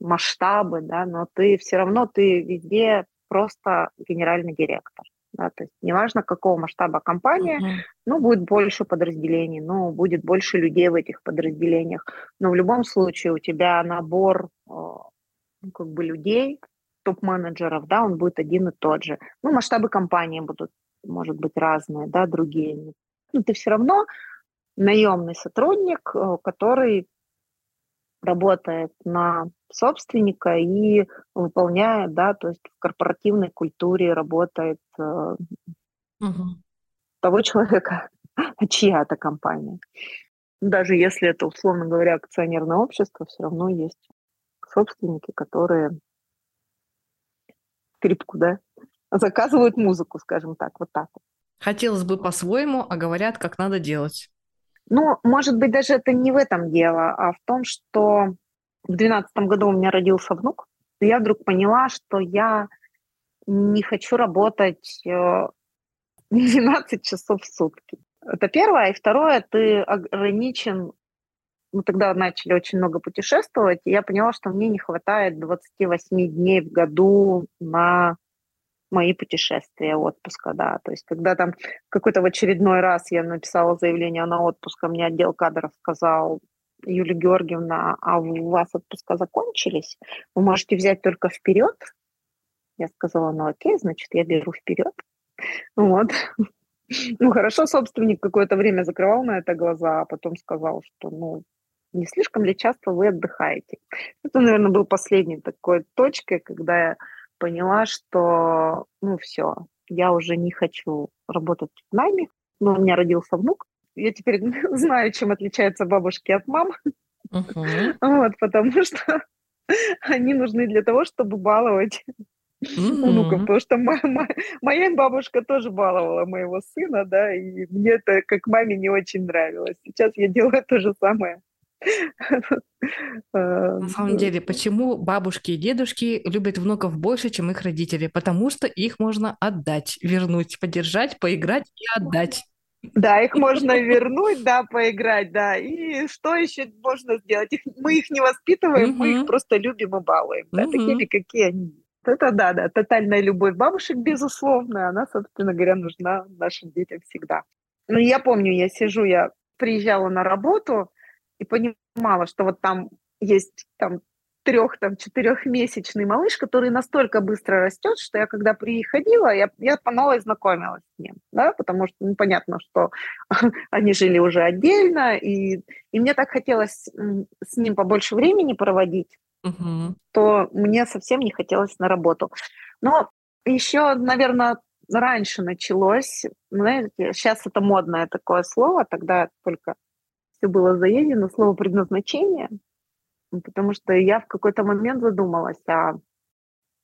масштабы, да, но ты все равно, ты везде просто генеральный директор. Да, то есть неважно, какого масштаба компания, uh-huh. ну, будет больше подразделений, ну, будет больше людей в этих подразделениях. Но в любом случае у тебя набор ну, как бы людей, топ-менеджеров, да, он будет один и тот же. Ну, масштабы компании будут, может быть, разные, да, другие. Но ну, ты все равно наемный сотрудник, э, который работает на собственника и выполняет, да, то есть в корпоративной культуре работает э, угу. того человека, <laughs> чья это компания. Даже если это, условно говоря, акционерное общество, все равно есть собственники, которые скрипку, да, заказывают музыку, скажем так, вот так. Хотелось бы по-своему, а говорят, как надо делать. Ну, может быть, даже это не в этом дело, а в том, что в двенадцатом году у меня родился внук, и я вдруг поняла, что я не хочу работать 12 э, <laughs> часов в сутки. Это первое. И второе, ты ограничен мы тогда начали очень много путешествовать, и я поняла, что мне не хватает 28 дней в году на мои путешествия, отпуска, да. То есть когда там какой-то в очередной раз я написала заявление на отпуск, а мне отдел кадров сказал, Юлия Георгиевна, а у вас отпуска закончились? Вы можете взять только вперед? Я сказала, ну окей, значит, я беру вперед. Вот. Ну, хорошо, собственник какое-то время закрывал на это глаза, а потом сказал, что, ну, не слишком ли часто вы отдыхаете? Это, наверное, был последней такой точкой, когда я поняла, что, ну, все, я уже не хочу работать в найме. Но у меня родился внук, я теперь <laughs> знаю, чем отличаются бабушки от мам. Uh-huh. Вот, потому <laughs> что они нужны для того, чтобы баловать mm-hmm. внуков, потому что моя, моя бабушка тоже баловала моего сына, да, и мне это как маме не очень нравилось. Сейчас я делаю то же самое. <laughs> На самом деле, почему бабушки и дедушки любят внуков больше, чем их родители? Потому что их можно отдать, вернуть, поддержать, поиграть и отдать. Да, их можно <laughs> вернуть, да, поиграть, да. И что еще можно сделать? Их, мы их не воспитываем, мы их просто любим и балуем, да, такими, какие они. Это да, да, тотальная любовь бабушек, безусловно, она, собственно говоря, нужна нашим детям всегда. Ну, я помню, я сижу, я приезжала на работу и понимала, что вот там есть там трех, там, четырехмесячный малыш, который настолько быстро растет, что я когда приходила, я, я по новой знакомилась с ним, да, потому что ну, понятно, что <laughs> они жили уже отдельно, и, и мне так хотелось с ним побольше времени проводить, угу. то мне совсем не хотелось на работу. Но еще, наверное, раньше началось, знаете, сейчас это модное такое слово, тогда только все было заедено, слово предназначение – потому что я в какой-то момент задумалась, а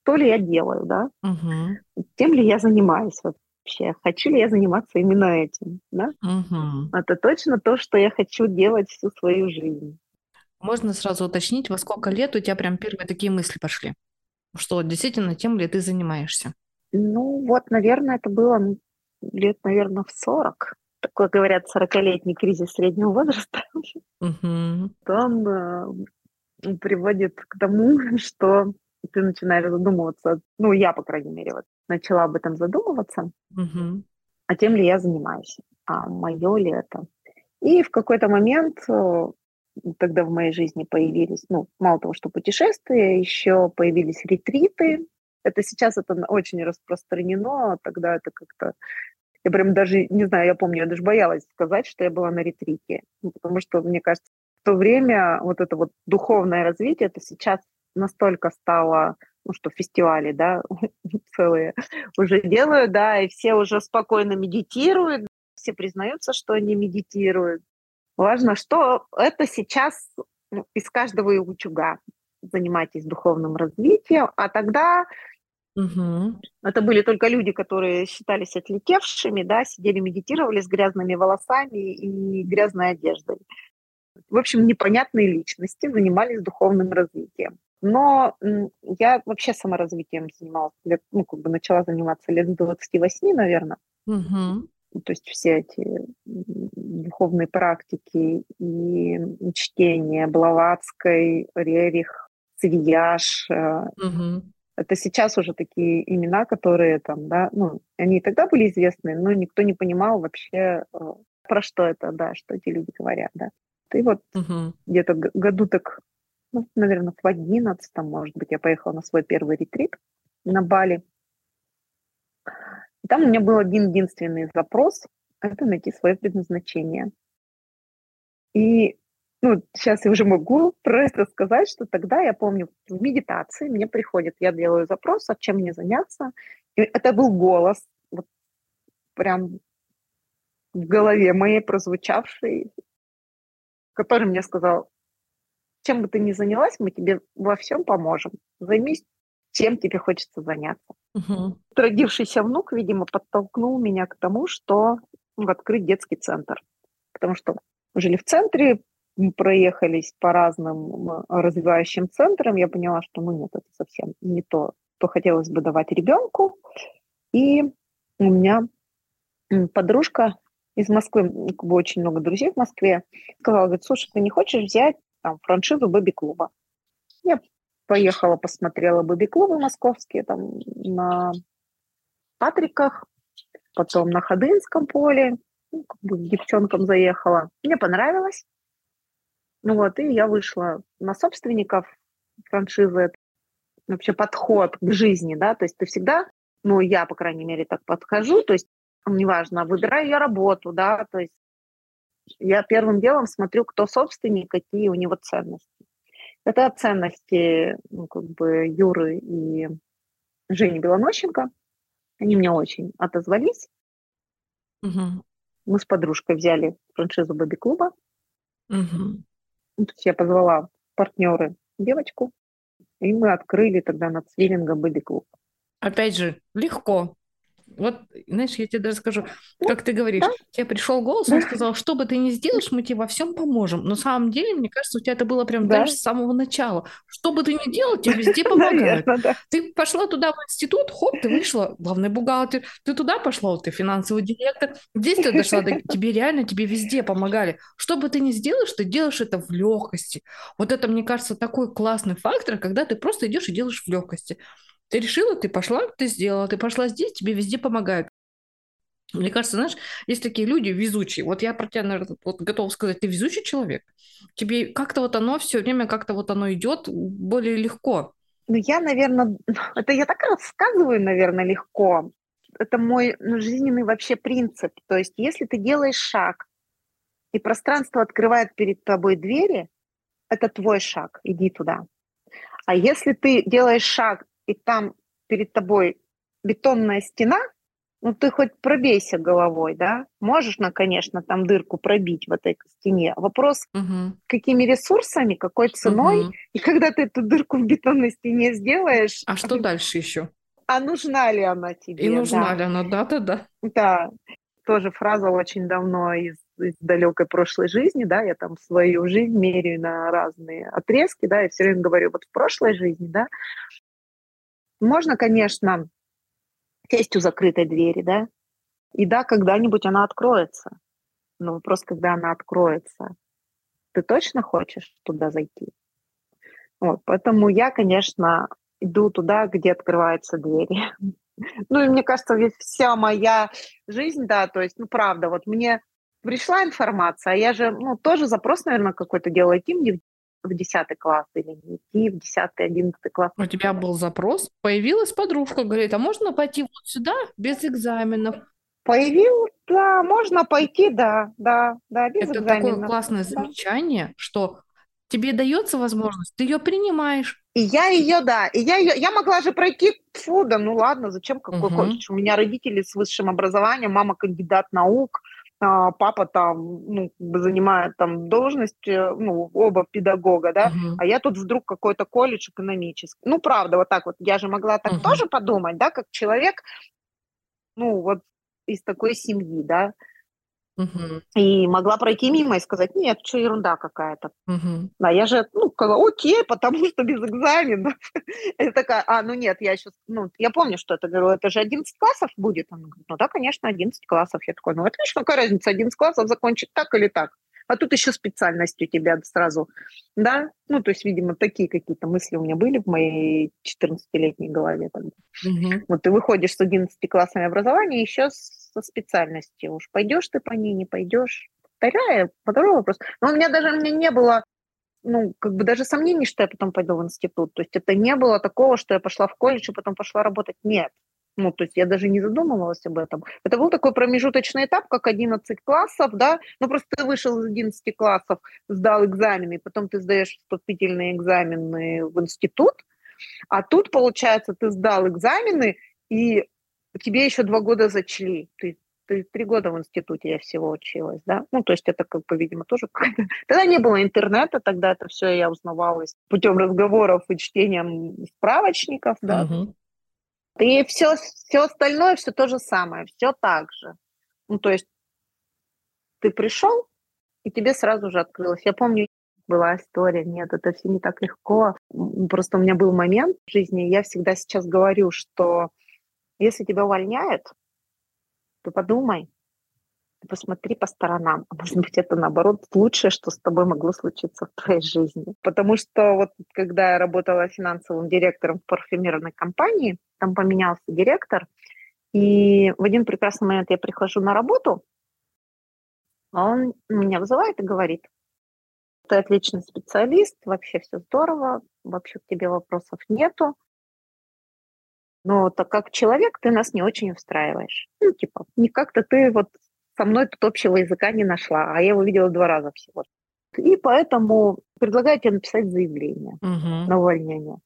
то ли я делаю, да, угу. тем ли я занимаюсь вообще, хочу ли я заниматься именно этим, да. Угу. Это точно то, что я хочу делать всю свою жизнь. Можно сразу уточнить, во сколько лет у тебя прям первые такие мысли пошли? Что действительно тем ли ты занимаешься? Ну вот, наверное, это было лет, наверное, в 40 такой, говорят, 40-летний кризис среднего возраста, угу. он э, приводит к тому, <laughs> что ты начинаешь задумываться, ну, я, по крайней мере, вот начала об этом задумываться, угу. а тем ли я занимаюсь, а мое ли это. И в какой-то момент э, тогда в моей жизни появились, ну, мало того, что путешествия, еще появились ретриты. Это сейчас это очень распространено, а тогда это как-то я прям даже, не знаю, я помню, я даже боялась сказать, что я была на ретрите, ну, потому что, мне кажется, то время вот это вот духовное развитие, это сейчас настолько стало, ну что фестивали, да, <laughs> целые уже делают, да, и все уже спокойно медитируют, все признаются, что они медитируют. Важно, что это сейчас ну, из каждого и утюга. Занимайтесь духовным развитием, а тогда Угу. Это были только люди, которые считались отлетевшими, да, сидели, медитировали с грязными волосами и грязной одеждой в общем, непонятные личности занимались духовным развитием. Но я вообще саморазвитием занималась, лет, ну, как бы начала заниматься лет с 28, наверное. Угу. То есть все эти духовные практики и чтение Блаватской, Рерих, Цвияш. Угу. Это сейчас уже такие имена, которые там, да, ну, они и тогда были известны, но никто не понимал вообще, э, про что это, да, что эти люди говорят, да. И вот угу. где-то году так, ну, наверное, в одиннадцатом, может быть, я поехала на свой первый ретрит на Бали. И там у меня был один единственный запрос – это найти свое предназначение. И ну, сейчас я уже могу просто сказать, что тогда я помню в медитации мне приходит, я делаю запрос, а чем мне заняться. И это был голос, вот прям в голове моей прозвучавший, который мне сказал, чем бы ты ни занялась, мы тебе во всем поможем. Займись, чем тебе хочется заняться. Угу. Родившийся внук, видимо, подтолкнул меня к тому, что ну, открыть детский центр. Потому что жили в центре, мы проехались по разным развивающим центрам, я поняла, что ну нет, это совсем не то, что хотелось бы давать ребенку. И у меня подружка из Москвы, как бы очень много друзей в Москве, сказала, говорит, слушай, ты не хочешь взять там, франшизу бэби-клуба? Я поехала, посмотрела бэби-клубы московские, там на Патриках, потом на Ходынском поле, ну, как бы к девчонкам заехала. Мне понравилось. Ну вот, и я вышла на собственников франшизы. Вообще подход к жизни, да, то есть ты всегда, ну, я, по крайней мере, так подхожу, то есть неважно, выбираю я работу, да, то есть я первым делом смотрю, кто собственник, какие у него ценности. Это ценности ну, как бы Юры и Жени Белонощенко. Они мне очень отозвались. Угу. Мы с подружкой взяли франшизу Бэби-клуба. Мгм. Ну, то есть я позвала партнеры девочку, и мы открыли тогда над свиллингом Бэби-клуб. Опять же, легко. Вот, знаешь, я тебе даже скажу, как ты говоришь, да. тебе пришел голос, он сказал, что бы ты ни сделаешь, мы тебе во всем поможем. Но на самом деле, мне кажется, у тебя это было прям Да. дальше с самого начала. Что бы ты ни делал, тебе везде <laughs> помогают. Наверно, да. Ты пошла туда в институт, хоп, ты вышла, главный бухгалтер. Ты туда пошла, ты финансовый директор. Здесь ты дошла, до... <laughs> тебе реально, тебе везде помогали. Что бы ты ни сделаешь, ты делаешь это в легкости. Вот это, мне кажется, такой классный фактор, когда ты просто идешь и делаешь в легкости. Ты решила, ты пошла, ты сделала, ты пошла здесь, тебе везде помогают. Мне кажется, знаешь, есть такие люди везучие. Вот я про тебя, наверное, вот готова сказать, ты везучий человек. Тебе как-то вот оно все время, как-то вот оно идет более легко. Ну, я, наверное, <laughs> это я так рассказываю, наверное, легко. Это мой ну, жизненный вообще принцип. То есть, если ты делаешь шаг, и пространство открывает перед тобой двери, это твой шаг, иди туда. А если ты делаешь шаг, и там перед тобой бетонная стена, ну ты хоть пробейся головой, да? Можешь, ну, конечно, там дырку пробить в этой стене. Вопрос, Мгм. какими ресурсами, какой ценой, Мгм. и когда ты эту дырку в бетонной стене сделаешь, А что дальше еще? а нужна ли она тебе? И нужна да. ли она? Да-да-да. Да, тоже фраза очень давно из, из далекой прошлой жизни, да, я там свою жизнь меряю на разные отрезки, да, и все время говорю, вот в прошлой жизни, да, можно, конечно, сесть у закрытой двери, да, и да, когда-нибудь она откроется, но вопрос, когда она откроется, ты точно хочешь туда зайти? Вот, поэтому я, конечно, иду туда, где открываются двери. <laughs> Ну, и мне кажется, ведь вся моя жизнь, да, то есть, ну, правда, вот мне пришла информация, а я же, ну, тоже запрос, наверное, какой-то делала, идти мне в 10 класс или не идти в 10-11 класс. У тебя был запрос, появилась подружка, говорит, а можно пойти вот сюда без экзаменов? Появилась, да, можно пойти, да, да, да, без Это такое экзамена. классное Да. замечание, что тебе дается возможность, ты ее принимаешь. И я ее, да, и я ее, я могла же пройти, фу, да, ну ладно, зачем какой Мгм. колледж? У меня родители с высшим образованием, мама кандидат наук, папа там, ну, занимает там должность, э, ну, оба педагога, да, Мгм. а я тут вдруг какой-то колледж экономический. Ну, правда, вот так вот, я же могла так Мгм. тоже подумать, да, как человек, ну, вот из такой семьи, да, Мгм. и могла пройти мимо и сказать, нет, что ерунда какая-то. Мгм. А я же, ну, сказала, окей, потому что без экзаменов. <laughs> Я такая, а, ну нет, я сейчас, ну, я помню, что это, говорю, это же 11 классов будет. Он говорит, ну да, конечно, 11 классов. Я такой, ну отлично, какая разница, 11 классов закончить так или так. А тут еще специальность у тебя сразу, да? Ну, то есть, видимо, такие какие-то мысли у меня были в моей 14-летней голове. тогда. Мгм. Вот ты выходишь с 11 классами образования еще со специальностью. Уж пойдешь ты по ней, не пойдешь. Вторая, второй вопрос. Но у меня даже у меня не было, ну, как бы даже сомнений, что я потом пойду в институт. То есть это не было такого, что я пошла в колледж и потом пошла работать. Нет. Ну, то есть я даже не задумывалась об этом. Это был такой промежуточный этап, как 11 классов, да, ну просто ты вышел из 11 классов, сдал экзамены, и потом ты сдаешь вступительные экзамены в институт, а тут, получается, ты сдал экзамены, и тебе еще два года зачли. Ты, три года в институте я всего училась, да? Ну, то есть это, как бы, видимо, тоже какая-то... Тогда не было интернета, тогда это все я узнавала путем разговоров и чтением справочников, да. Мгм. И все, все остальное, все то же самое, все так же. Ну, то есть ты пришел, и тебе сразу же открылось. Я помню, была история, нет, это все не так легко. Просто у меня был момент в жизни, я всегда сейчас говорю, что если тебя увольняют, то подумай, посмотри по сторонам. А может быть, это наоборот лучшее, что с тобой могло случиться в твоей жизни. Потому что вот когда я работала финансовым директором в парфюмерной компании, там поменялся директор, и в один прекрасный момент я прихожу на работу, а он меня вызывает и говорит, ты отличный специалист, вообще все здорово, вообще к тебе вопросов нету, но так как человек ты нас не очень устраиваешь. Ну, типа, не как-то ты вот со мной тут общего языка не нашла, а я его видела два раза всего. И поэтому предлагаю тебе написать заявление Мгм. на увольнение.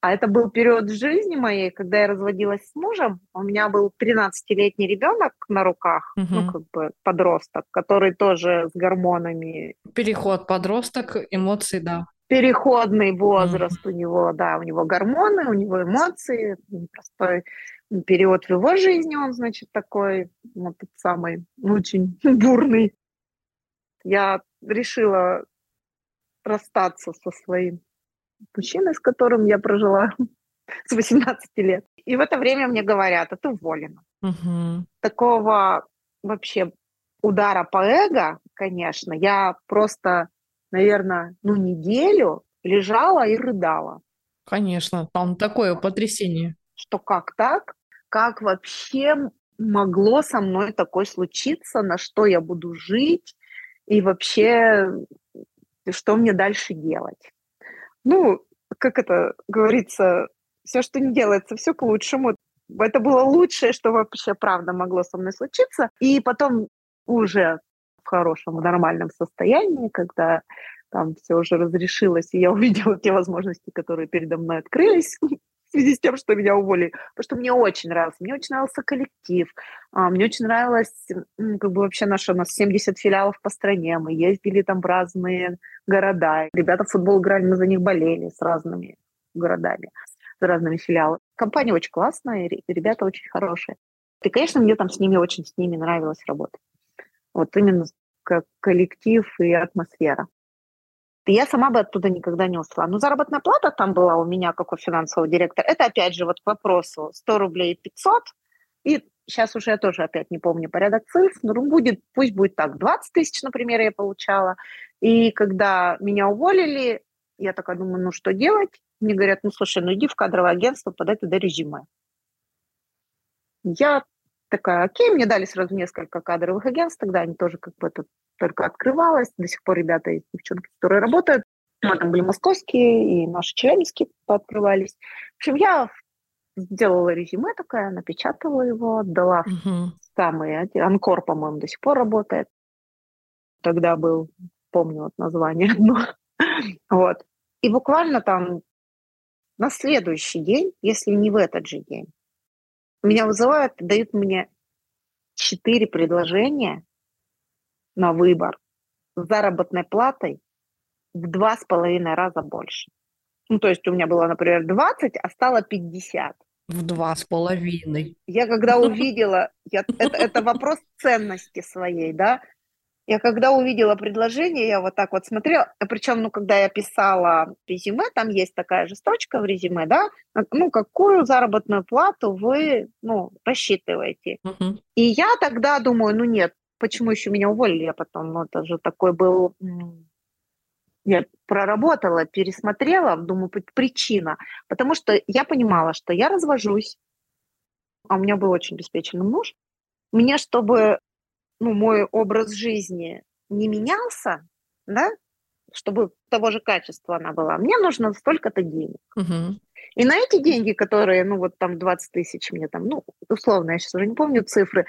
А это был период жизни моей, когда я разводилась с мужем. У меня был 13-летний ребенок на руках, угу. ну, как бы подросток, который тоже с гормонами. Переход подросток, эмоции, да. Переходный возраст угу. у него, да, у него гормоны, у него эмоции, простой период в его жизни, он, значит, такой, вот тот самый, очень <laughs> бурный. Я решила расстаться со своим мужчиной, с которым я прожила <laughs> с 18 лет. И в это время мне говорят, а ты уволена. Угу. Такого вообще удара по эго, конечно, я просто, наверное, ну, неделю лежала и рыдала. Конечно, там такое потрясение. Что как так? Как вообще могло со мной такое случиться? На что я буду жить? И вообще, что мне дальше делать? Ну, как это говорится, все, что не делается, все к лучшему. Это было лучшее, что вообще правда могло со мной случиться. И потом уже в хорошем, в нормальном состоянии, когда там все уже разрешилось, и я увидела те возможности, которые передо мной открылись, <laughs> в связи с тем, что меня уволили, потому что мне очень нравился, мне очень нравился коллектив, а, мне очень нравилось, как бы вообще наша, у нас 70 филиалов по стране, мы ездили там в разные города, ребята в футбол играли, мы за них болели с разными городами, с разными филиалами. Компания очень классная, ребята очень хорошие. И, конечно, мне там с ними очень с ними нравилось работать. Вот именно как коллектив и атмосфера я сама бы оттуда никогда не ушла. Но заработная плата там была у меня, как у финансового директора. Это опять же вот к вопросу 100 рублей 500. И сейчас уже я тоже опять не помню порядок цифр, но будет, пусть будет так, 20 тысяч, например, я получала. И когда меня уволили, я такая думаю, ну что делать? Мне говорят, ну слушай, ну иди в кадровое агентство, подай туда резюме. Я такая, окей, мне дали сразу несколько кадровых агентств, тогда они тоже как бы это только открывалось, до сих пор ребята и девчонки, которые работают, мы там были московские и наши челябинские пооткрывались. В общем, я сделала резюме такая, напечатала его, отдала угу. самый Анкор, по-моему, до сих пор работает. Тогда был, помню вот название одно. <laughs> вот. И буквально там на следующий день, если не в этот же день, меня вызывают, дают мне четыре предложения на выбор с заработной платой в два с половиной раза больше. Ну, то есть у меня было, например, 20, а стало 50. В два с половиной. Я когда увидела, я, это, это вопрос ценности своей, да, я когда увидела предложение, я вот так вот смотрела, причем, ну, когда я писала резюме, там есть такая же строчка в резюме, да, ну, какую заработную плату вы, ну, рассчитываете. Uh-huh. И я тогда думаю, ну, нет, почему еще меня уволили, я потом, ну, это же такой был, я проработала, пересмотрела, думаю, причина, потому что я понимала, что я развожусь, а у меня был очень обеспеченный муж, мне, чтобы ну, мой образ жизни не менялся, да, чтобы того же качества она была, мне нужно столько-то денег. Угу. И на эти деньги, которые, ну, вот там 20 тысяч мне там, ну, условно, я сейчас уже не помню цифры,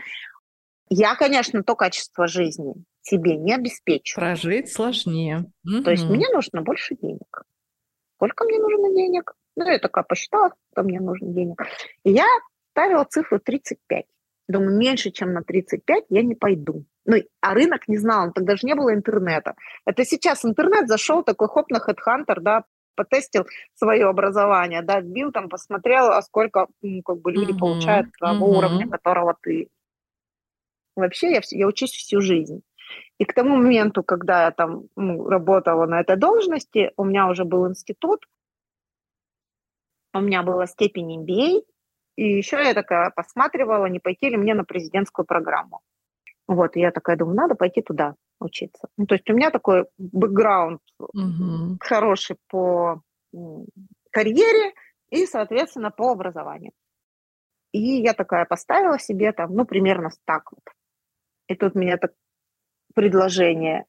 я, конечно, то качество жизни себе не обеспечу. Прожить сложнее. Угу. То есть мне нужно больше денег. Сколько мне нужно денег? Ну, я такая посчитала, сколько мне нужно денег. И я ставила цифру 35. Думаю, меньше, чем на 35 я не пойду. Ну, а рынок не знал, тогда же не было интернета. Это сейчас интернет зашел, такой хоп на HeadHunter, да, потестил свое образование, да, бил там, посмотрел, а сколько ну, как бы люди uh-huh, получают того uh-huh. уровня, которого ты. Вообще я, я учусь всю жизнь. И к тому моменту, когда я там ну, работала на этой должности, у меня уже был институт, у меня была степень MBA, и еще я такая посматривала, не пойти ли мне на президентскую программу. Вот, и я такая думаю, надо пойти туда учиться. Ну, то есть у меня такой бэкграунд угу. хороший по карьере и, соответственно, по образованию. И я такая поставила себе там, ну, примерно так вот. И тут меня так предложение,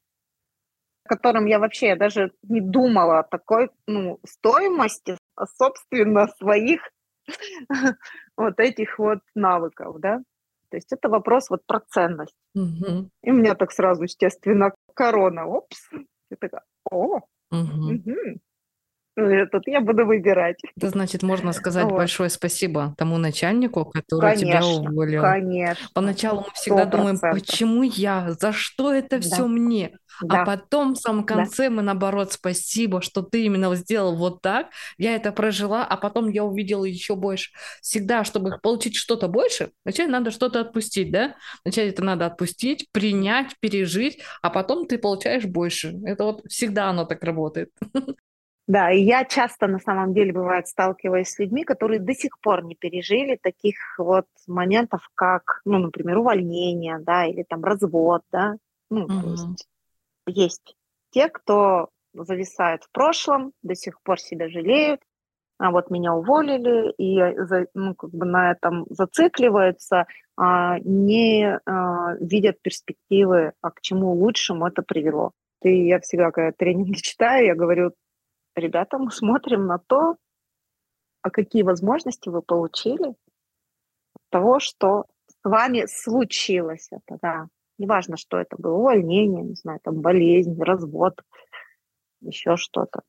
о котором я вообще даже не думала о такой ну, стоимости, а, собственно, своих <laughs> вот этих вот навыков, да. То есть это вопрос вот про ценность. Угу. И у меня так сразу, естественно, корона, опс, и такая, о, угу. Угу. Тут я буду выбирать. Это значит, можно сказать вот. большое спасибо тому начальнику, который конечно, тебя уволил. Конечно. Поначалу мы всегда 100%. думаем, почему я, за что это да. все мне? А да. А потом в самом конце да. мы наоборот, спасибо, что ты именно сделал вот так. Я это прожила, а потом я увидела еще больше. Всегда, чтобы получить что-то больше, вначале надо что-то отпустить, да? Вначале это надо отпустить, принять, пережить, а потом ты получаешь больше. Это вот всегда оно так работает. <laughs> Да, и я часто на самом деле бывает сталкиваюсь с людьми, которые до сих пор не пережили таких вот моментов, как, ну, например, увольнение, да, или там развод, да. Ну, угу. то есть есть те, кто зависает в прошлом, до сих пор себя жалеют, а вот меня уволили, и ну, как бы на этом зацикливаются, а не а, видят перспективы, а к чему лучшему это привело. И я всегда, когда тренинги читаю, я говорю, ребята, мы смотрим на то, а какие возможности вы получили от того, что с вами случилось это, да. Неважно, что это было, увольнение, не знаю, там болезнь, развод, еще что-то.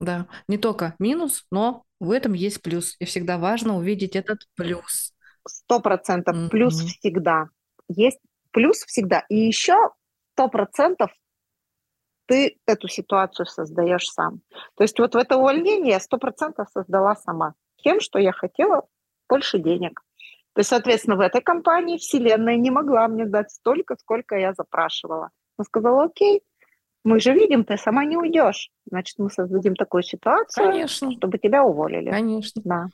Да, не только минус, но в этом есть плюс. И всегда важно увидеть этот плюс. Сто процентов mm-hmm. плюс всегда. Есть плюс всегда. И еще сто процентов ты эту ситуацию создаешь сам. То есть вот в это увольнение я сто процентов создала сама. Тем, что я хотела больше денег. То есть, соответственно, в этой компании Вселенная не могла мне дать столько, сколько я запрашивала. Она сказала, окей, мы же видим, ты сама не уйдешь. Значит, мы создадим такую ситуацию, Конечно. чтобы тебя уволили. Конечно. Да.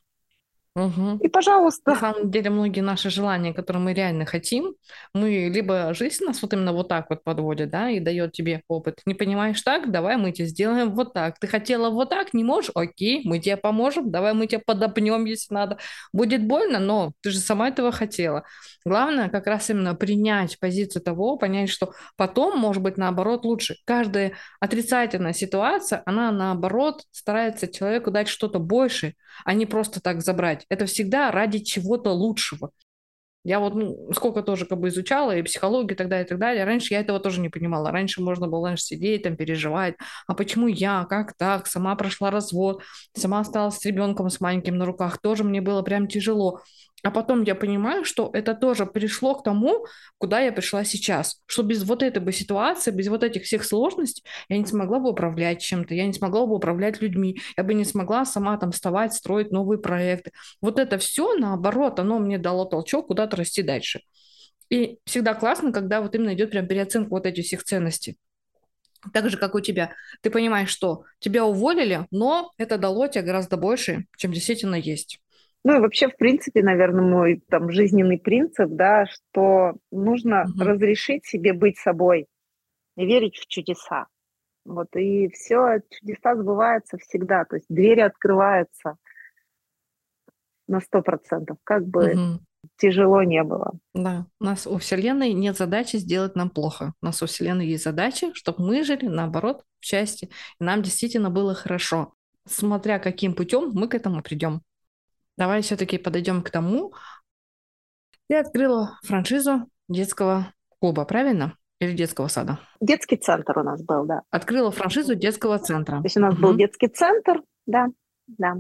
Угу. И, пожалуйста. На самом деле, многие наши желания, которые мы реально хотим, мы либо жизнь нас вот именно вот так вот подводит, да, и дает тебе опыт. Не понимаешь так, давай мы тебе сделаем вот так. Ты хотела вот так, не можешь? Окей, мы тебе поможем, давай мы тебя подопнем, если надо. Будет больно, но ты же сама этого хотела. Главное как раз именно принять позицию того, понять, что потом может быть наоборот лучше. Каждая отрицательная ситуация, она наоборот старается человеку дать что-то больше, а не просто так забрать делать. Это всегда ради чего-то лучшего. Я вот ну, сколько тоже как бы изучала и психологию и так далее, и так далее. Раньше я этого тоже не понимала. Раньше можно было раньше сидеть, там, переживать. А почему я? Как так? Сама прошла развод, сама осталась с ребенком с маленьким на руках. Тоже мне было прям тяжело. А потом я понимаю, что это тоже пришло к тому, куда я пришла сейчас. Что без вот этой бы ситуации, без вот этих всех сложностей я не смогла бы управлять чем-то, я не смогла бы управлять людьми, я бы не смогла сама там вставать, строить новые проекты. Вот это все, наоборот, оно мне дало толчок куда-то расти дальше. И всегда классно, когда вот именно идет прям переоценка вот этих всех ценностей. Так же, как у тебя. Ты понимаешь, что тебя уволили, но это дало тебе гораздо больше, чем действительно есть. Ну и вообще, в принципе, наверное, мой там жизненный принцип, да, что нужно угу. разрешить себе быть собой и верить в чудеса. Вот, и все, чудеса сбываются всегда, то есть двери открываются на сто процентов, как бы угу. тяжело не было. Да, у нас у Вселенной нет задачи сделать нам плохо. У нас у Вселенной есть задача, чтобы мы жили, наоборот, в счастье, и нам действительно было хорошо. Смотря каким путем мы к этому придем. Давай все-таки подойдем к тому. Ты открыла франшизу детского клуба, правильно? Или детского сада? Детский центр у нас был, да. Открыла франшизу детского центра. То есть у нас угу. был детский центр, да, да.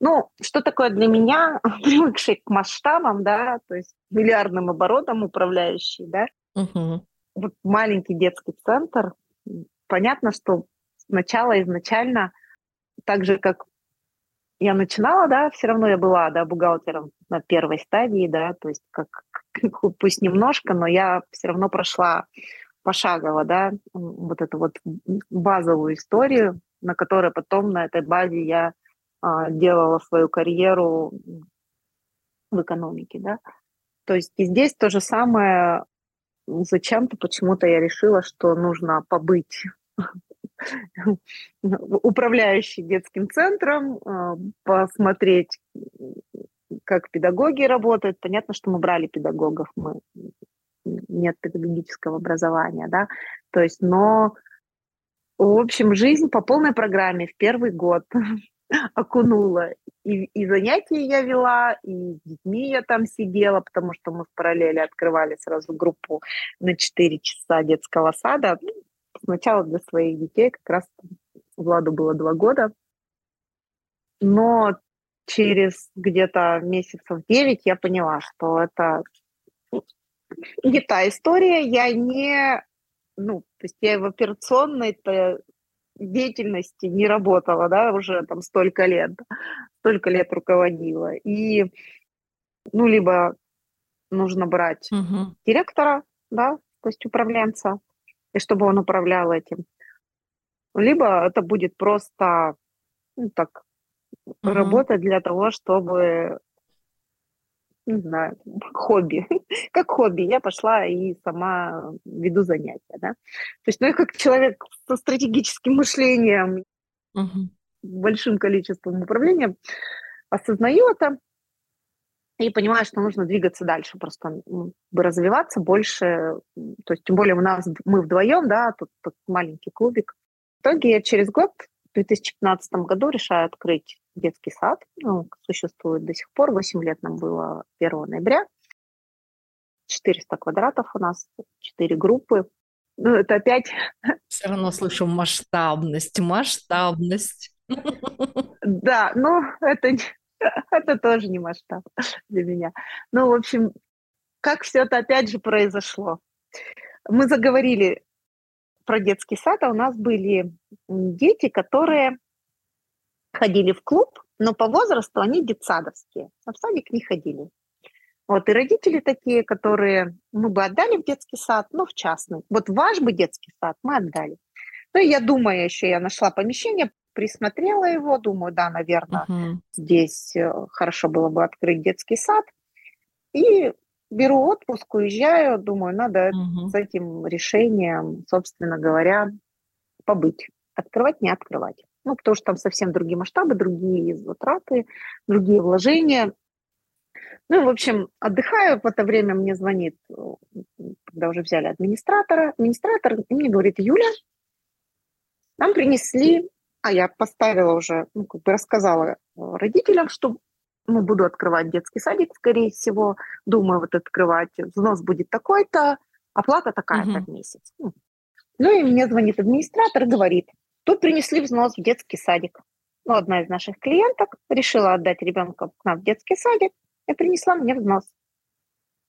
Ну, что такое для меня, <laughs> привыкший к масштабам, да, то есть миллиардным оборотом управляющий, да, угу. вот маленький детский центр, понятно, что сначала изначально, так же, как я начинала, да, все равно я была, да, бухгалтером на первой стадии, да, то есть как, <laughs> пусть немножко, но я все равно прошла пошагово, да, вот эту вот базовую историю, на которой потом на этой базе я а, делала свою карьеру в экономике, да. То есть и здесь то же самое, зачем-то почему-то я решила, что нужно побыть <laughs> управляющий детским центром, а, посмотреть, как педагоги работают. Понятно, что мы брали педагогов, мы нет педагогического образования, да, то есть, но, в общем, жизнь по полной программе в первый год <laughs> окунула. И, и занятия я вела, и с детьми я там сидела, потому что мы в параллели открывали сразу группу на 4 часа детского сада. Ну, сначала для своих детей, как раз Владу было два года. но через где-то месяцев 9 я поняла, что это не та история. Я не, ну, то есть я в операционной деятельности не работала, да, уже там столько лет, столько лет руководила. И, ну, либо нужно брать угу. директора, да, то есть управленца, и чтобы он управлял этим. Либо это будет просто, ну, так, угу. работа для того, чтобы не знаю, хобби. <laughs> как хобби. Я пошла и сама веду занятия, да. То есть, ну, я как человек со стратегическим мышлением, угу. большим количеством управления, осознаю это и понимаю, что нужно двигаться дальше, просто ну, развиваться больше. То есть, тем более у нас мы вдвоем, да, тут, тут маленький клубик. В итоге я через год, в 2015 году, решаю открыть детский сад. Ну, существует до сих пор. 8 лет нам было 1 ноября. 400 квадратов у нас, 4 группы. Ну, это опять... <laughs> Все равно слышу масштабность, масштабность. Да, но это, <laughs> это тоже не масштаб <laughs> для меня. Ну, в общем, как все это опять же произошло? Мы заговорили про детский сад, а у нас были дети, которые ходили в клуб, но по возрасту они детсадовские, а в садик не ходили. Вот, и родители такие, которые мы бы отдали в детский сад, но в частный. Вот ваш бы детский сад мы отдали. Ну, я думаю, еще я нашла помещение, присмотрела его, думаю, да, наверное, uh-huh. здесь э, хорошо было бы открыть детский сад. И беру отпуск, уезжаю, думаю, надо uh-huh. с этим решением, собственно говоря, побыть. Открывать, не открывать. Ну, потому что там совсем другие масштабы, другие затраты, другие вложения. Ну, в общем, отдыхаю, в это время мне звонит, когда уже взяли администратора, администратор, и мне говорит, Юля, нам принесли, а я поставила уже, ну, как бы рассказала родителям, что ну, буду открывать детский садик, скорее всего, думаю, вот открывать, взнос будет такой-то, оплата такая-то uh-huh. в месяц. Ну, и мне звонит администратор и говорит, Тут принесли взнос в детский садик. Ну, одна из наших клиенток решила отдать ребенка к нам в детский садик и принесла мне взнос.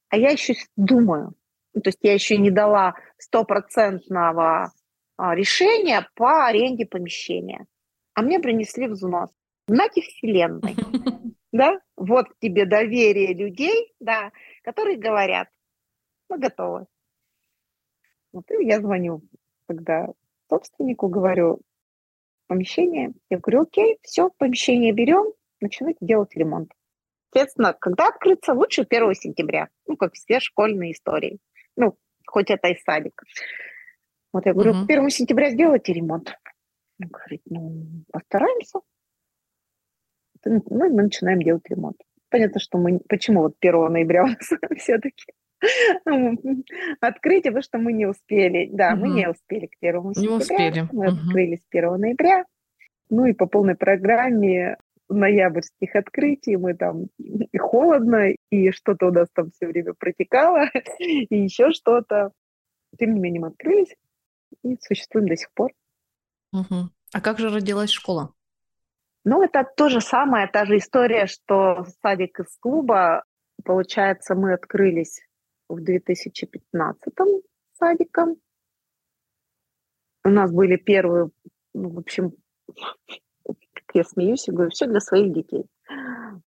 А я еще думаю, ну, то есть я еще не дала стопроцентного а, решения по аренде помещения. А мне принесли взнос. Знаки Вселенной. <laughs> Да? Вот тебе доверие людей, да, которые говорят, мы готовы. Вот и я звоню тогда собственнику, говорю, помещение. Я говорю, окей, все, помещение берем, начинайте делать ремонт. Соответственно, когда открыться? Лучше 1 сентября. Ну, как все школьные истории. Ну, хоть это и садик. Вот я говорю, угу. к 1 сентября сделайте ремонт. Он говорит, ну, постараемся. Ну, мы начинаем делать ремонт. Понятно, что мы... Почему вот 1 ноября у нас <laughs> все-таки открытие, потому что мы не успели. Да, угу. мы не успели к первому сентября. Не успели. Мы угу. открылись 1 ноября. Ну и по полной программе ноябрьских открытий мы там и холодно, и что-то у нас там все время протекало, <laughs> и еще что-то. Тем не менее мы открылись и существуем до сих пор. Угу. А как же родилась школа? Ну, это то же самое, та же история, что садик из клуба. Получается, мы открылись в 2015 садиком. У нас были первые, ну, в общем, как <laughs> я смеюсь и говорю, все для своих детей.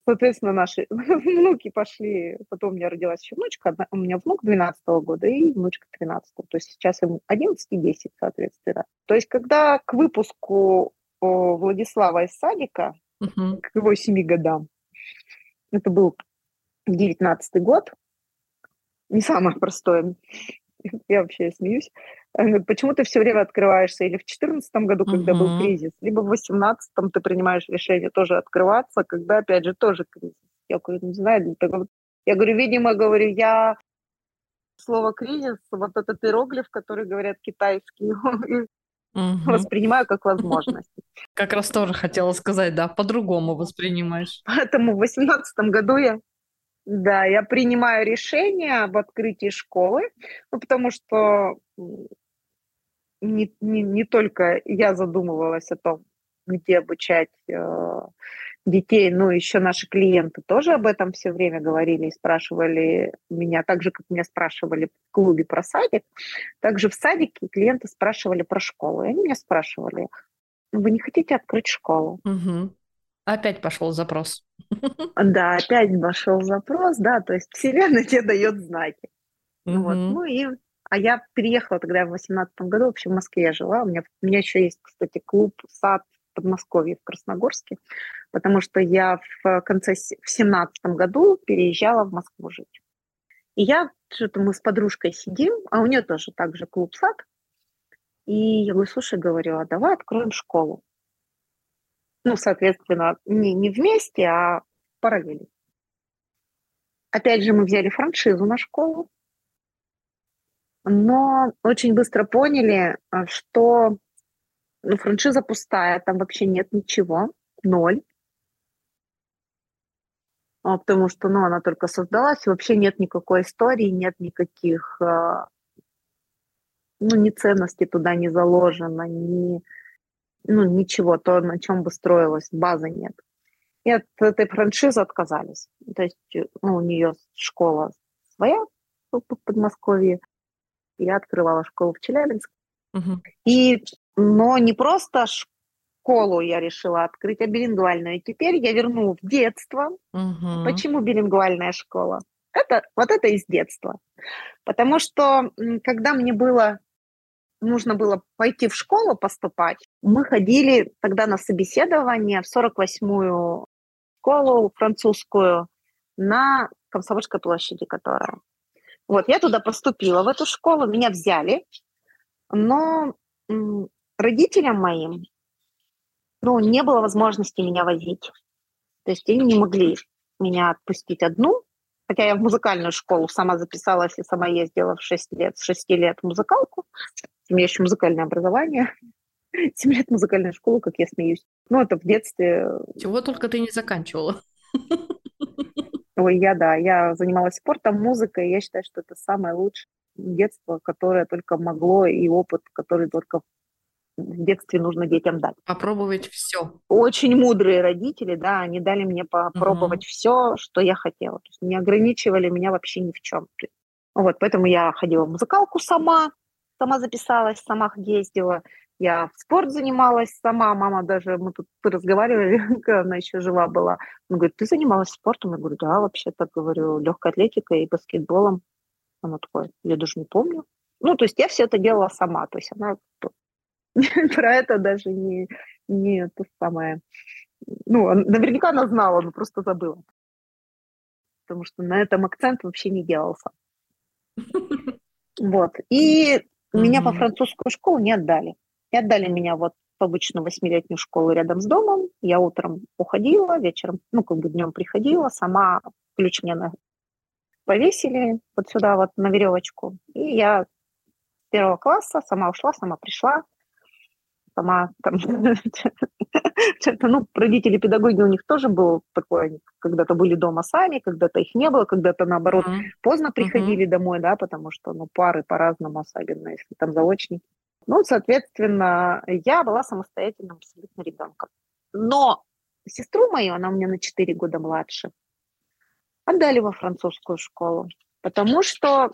Соответственно, наши <laughs> внуки пошли, потом у меня родилась еще внучка, у меня внук 12 -го года и внучка 13 -го. То есть сейчас ему 11 и 10, соответственно. То есть когда к выпуску Владислава из садика, к его 7 годам, это был 19 год, не самое простое. Я вообще смеюсь. Э, почему ты все время открываешься? Или в 2014 году, когда uh-huh. был кризис, либо в 2018 ты принимаешь решение тоже открываться, когда, опять же, тоже кризис. Я говорю, не знаю, я говорю, видимо, говорю, я слово кризис, вот этот иероглиф, который говорят китайский, угу. <laughs> воспринимаю как возможность. Как раз тоже хотела сказать, да, по-другому воспринимаешь. Поэтому в 2018 году я да, я принимаю решение об открытии школы, ну, потому что не, не, не только я задумывалась о том, где обучать э, детей. Ну, еще наши клиенты тоже об этом все время говорили и спрашивали меня, так же, как меня спрашивали в клубе про садик, также в садике клиенты спрашивали про школу. И они меня спрашивали, вы не хотите открыть школу? Угу. Опять пошел запрос. Да, опять пошел запрос, да, то есть Вселенная тебе дает знаки. Угу. Вот. Ну и а я переехала тогда в 18 году, вообще в Москве я жила. У меня, у меня еще есть, кстати, клуб, сад в Подмосковье, в Красногорске, потому что я в конце, в 17 году переезжала в Москву жить. И я, что-то мы с подружкой сидим, а у нее тоже также клуб, сад. И я говорю, слушай, говорю, а давай откроем школу. Ну, соответственно, не, не вместе, а параллельно. Опять же, мы взяли франшизу на школу, но очень быстро поняли, а, что ну, франшиза пустая, там вообще нет ничего, ноль. А, потому что ну, она только создалась, и вообще нет никакой истории, нет никаких, а, ну, ни ценности туда не заложено, ни, ну, ничего, то, на чем бы строилась, базы нет. И от этой франшизы отказались. То есть ну, у нее школа своя в Подмосковье, я открывала школу в Челябинске. Угу. И, но не просто школу я решила открыть, а билингвальную. И теперь я верну в детство. Угу. Почему билингвальная школа? Это, вот это из детства. Потому что, когда мне было нужно было пойти в школу поступать, мы ходили тогда на собеседование в 48-ю школу французскую на Комсомольской площади, которая. Вот, я туда поступила, в эту школу, меня взяли, но родителям моим, ну, не было возможности меня возить. То есть они не могли меня отпустить одну, хотя я в музыкальную школу сама записалась и сама ездила в 6 лет, с 6 лет в музыкалку. У меня еще музыкальное образование. <laughs> 7 лет музыкальная школа, как я смеюсь. Ну, это в детстве. Чего только ты не заканчивала. Ой, я, да, я занималась спортом, музыкой, я считаю, что это самое лучшее детство, которое только могло, и опыт, который только в детстве нужно детям дать. Попробовать все. Очень мудрые родители, да, они дали мне попробовать угу. все, что я хотела. То есть не ограничивали меня вообще ни в чем. Вот, поэтому я ходила в музыкалку сама, сама записалась, сама ездила. Я в спорт занималась сама, мама даже, мы тут разговаривали, <laughs> когда она еще жива была. Она говорит, ты занималась спортом? Я говорю, да, вообще-то, говорю, легкой атлетикой и баскетболом. Она такая, я даже не помню. Ну, то есть я все это делала сама, то есть она <laughs> про это даже не, не то самое. Ну, наверняка она знала, но просто забыла. Потому что на этом акцент вообще не делался. Вот. И меня по французскую школу не отдали. И отдали меня вот в обычную восьмилетнюю школу рядом с домом. Я утром уходила, вечером, ну, как бы днем приходила, сама ключ мне на... повесили вот сюда вот на веревочку. И я с первого класса сама ушла, сама пришла, сама там <laughs> ну, родители педагоги у них тоже был такое, они когда-то были дома сами, когда-то их не было, когда-то наоборот mm-hmm. поздно приходили mm-hmm. домой, да, потому что, ну, пары по-разному, особенно если там заочники. Ну, соответственно, я была самостоятельным абсолютно ребенком. Но сестру мою, она у меня на 4 года младше, отдали во французскую школу, потому что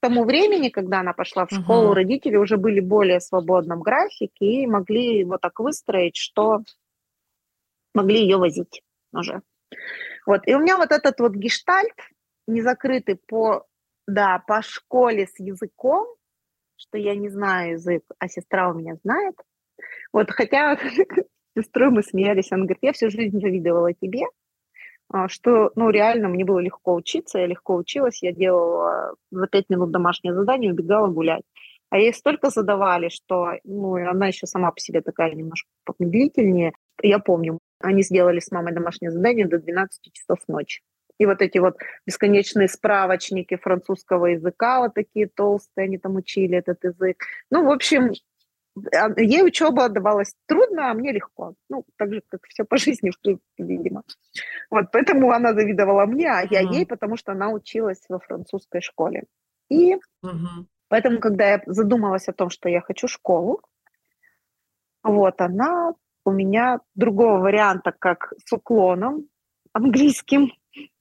тому времени, когда она пошла в школу, uh-huh. родители уже были более в свободном графике и могли вот так выстроить, что могли ее возить уже. Вот. И у меня вот этот вот гештальт, не закрытый по, да, по школе с языком, что я не знаю язык, а сестра у меня знает. Вот, хотя <laughs> сестрой мы смеялись, она говорит, я всю жизнь завидовала тебе, что, ну, реально мне было легко учиться, я легко училась, я делала за пять минут домашнее задание, убегала гулять. А ей столько задавали, что, ну, она еще сама по себе такая немножко медлительнее. Я помню, они сделали с мамой домашнее задание до 12 часов ночи. И вот эти вот бесконечные справочники французского языка, вот такие толстые, они там учили этот язык. Ну, в общем, а, ей учеба давалась трудно, а мне легко. Ну, так же, как все по жизни, в принципе, видимо. Вот, поэтому она завидовала мне, а я ей, потому что она училась во французской школе. И uh-huh. поэтому, когда я задумалась о том, что я хочу школу, вот, она у меня другого варианта, как с уклоном английским.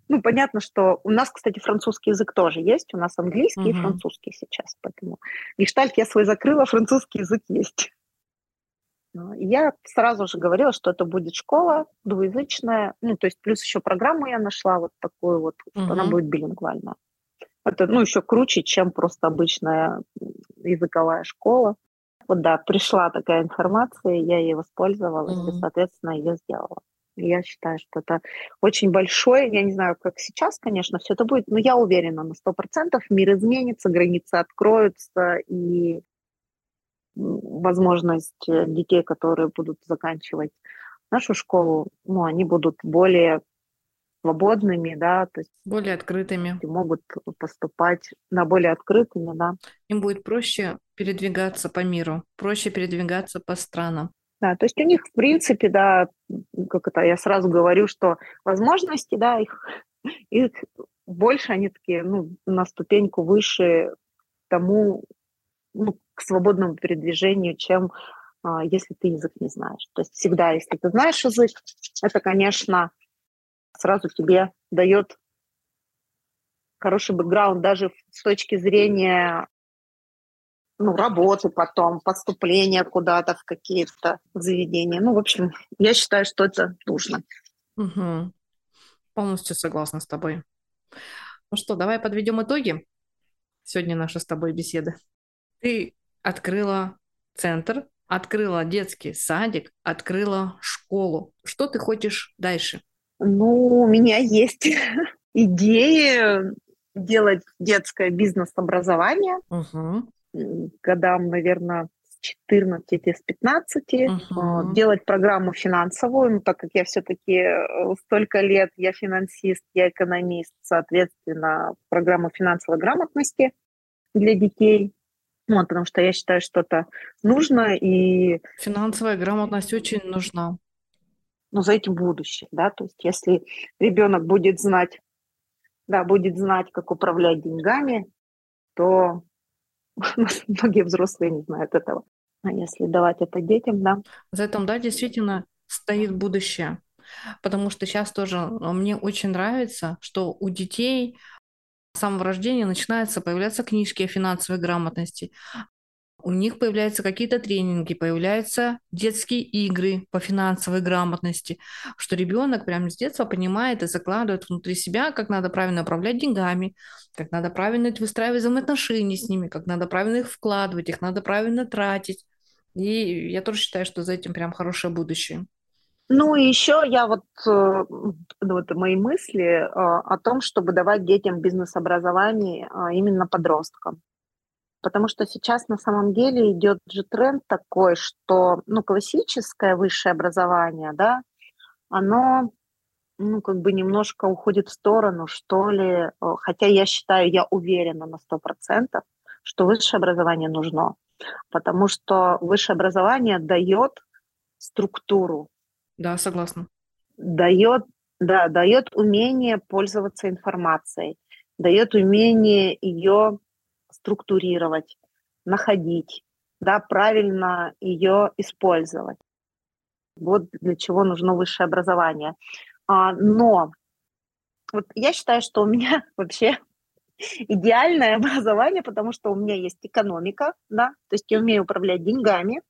Ну, понятно, что у нас, кстати, французский язык тоже есть, у нас английский uh-huh. и французский сейчас, поэтому гештальт я свой закрыла, французский язык есть. Ну, я сразу же говорила, что это будет школа двуязычная, ну, то есть плюс еще программу я нашла вот такую вот, что она будет билингвальная. Это, ну, еще круче, чем просто обычная языковая школа. Вот да, пришла такая информация, я ей воспользовалась mm-hmm. и, соответственно, ее сделала. Я считаю, что это очень большое, я не знаю, как сейчас, конечно, все это будет, но я уверена на сто процентов, мир изменится, границы откроются, и возможность э, детей, которые будут заканчивать нашу школу, ну, они будут более свободными, да, то есть более открытыми. Могут поступать на более открытыми, да. Им будет проще передвигаться по миру, проще передвигаться по странам. Да, то есть у них, в принципе, да, как это, я сразу говорю, что возможности, да, их, <laughs> их больше, они такие, ну, на ступеньку выше тому, ну, к свободному передвижению, чем а, если ты язык не знаешь. То есть всегда, если ты знаешь язык, это, конечно, сразу тебе дает хороший бэкграунд даже с точки зрения ну, работы потом, поступления куда-то в какие-то заведения. Ну, в общем, я считаю, что это нужно. Угу. Полностью согласна с тобой. Ну что, давай подведем итоги сегодня нашей с тобой беседы. Ты открыла центр, открыла детский садик, открыла школу. Что ты хочешь дальше? Ну, у меня есть <laughs> идеи делать детское бизнес-образование. Угу. Годам, наверное, с 14 с 15. Угу. Делать программу финансовую, ну, так как я все-таки э, столько лет, я финансист, я экономист, соответственно, программу финансовой грамотности для детей. Вот, потому что я считаю, что это нужно и... Финансовая грамотность очень нужна ну, за этим будущее, да, то есть если ребенок будет знать, да, будет знать, как управлять деньгами, то <laughs> многие взрослые не знают этого. А если давать это детям, да. За этим, да, действительно стоит будущее. Потому что сейчас тоже а, мне очень нравится, что у детей с самого рождения начинаются появляться книжки о финансовой грамотности у них появляются какие-то тренинги, появляются детские игры по финансовой грамотности, что ребенок прямо с детства понимает и закладывает внутри себя, как надо правильно управлять деньгами, как надо правильно выстраивать взаимоотношения с ними, как надо правильно их вкладывать, их надо правильно тратить. И я тоже считаю, что за этим прям хорошее будущее. Ну и еще я вот, э, ну, вот мои мысли э, о том, чтобы давать детям бизнес-образование э, именно подросткам. Потому что сейчас на самом деле идет же тренд такой, что ну, классическое высшее образование, да, оно ну, как бы немножко уходит в сторону, что ли. Хотя я считаю, я уверена на сто процентов, что высшее образование нужно. Потому что высшее образование дает структуру. Да, согласна. Дает, да, дает умение пользоваться информацией, дает умение ее структурировать, находить, да, правильно ее использовать. Вот для чего нужно высшее образование. А, но вот я считаю, что у меня <laughs> вообще идеальное образование, потому что у меня есть экономика, да, то есть я умею управлять деньгами,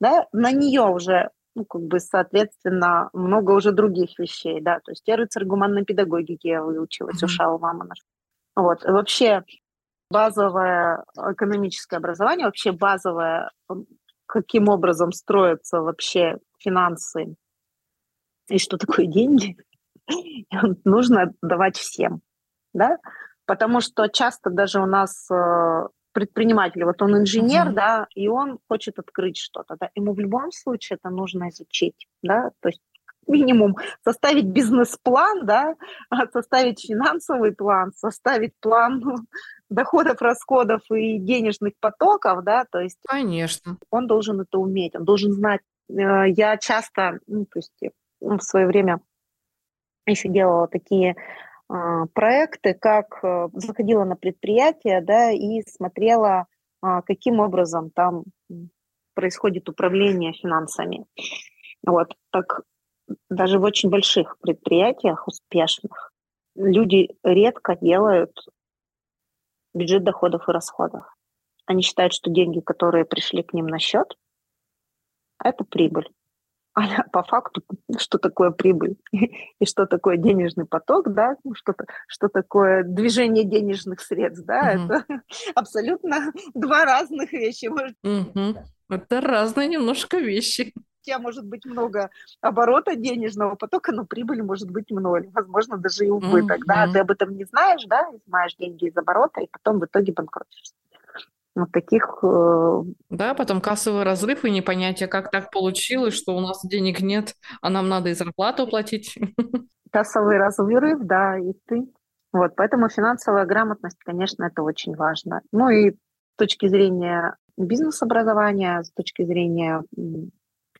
да, на нее уже, ну, как бы, соответственно, много уже других вещей, да, то есть я рыцарь гуманной педагогики я выучилась, mm-hmm. у Шау Мамона. Вот, вообще базовое экономическое образование, вообще базовое, каким образом строятся вообще финансы и что такое деньги, <laughs> нужно давать всем, да, потому что часто даже у нас э, предприниматель, вот он инженер, uh-huh. да, и он хочет открыть что-то, да, ему в любом случае это нужно изучить, да, то есть минимум составить бизнес-план, да, <laughs> составить финансовый план, составить план <laughs> доходов, расходов и денежных потоков, да, то есть Конечно. он должен это уметь, он должен знать. Э, я часто, ну, то есть в свое время еще делала такие а, проекты, как э, заходила на предприятие, да, и смотрела, а, каким образом там происходит управление финансами. Вот, так даже в очень больших предприятиях успешных люди редко делают бюджет доходов и расходов. Они считают, что деньги, которые пришли к ним на счет, это прибыль. А <laughs> по факту, что такое прибыль <laughs> и что такое денежный поток, да, ну, что, что такое движение денежных средств, да, угу. это <laughs> абсолютно два разных вещи. Угу. Это разные немножко вещи тебя может быть много оборота денежного потока, но прибыль может быть ноль, возможно, даже и убыток, mm-hmm. да, ты об этом не знаешь, да, знаешь деньги из оборота, и потом в итоге банкротишься. Вот таких... Э... Да, потом кассовый разрыв и непонятие, как так получилось, что у нас денег нет, а нам надо и зарплату платить. <laughs> Кассовый разрыв, да, и ты. Вот, поэтому финансовая грамотность, конечно, это очень важно. Ну и с точки зрения бизнес-образования, с точки зрения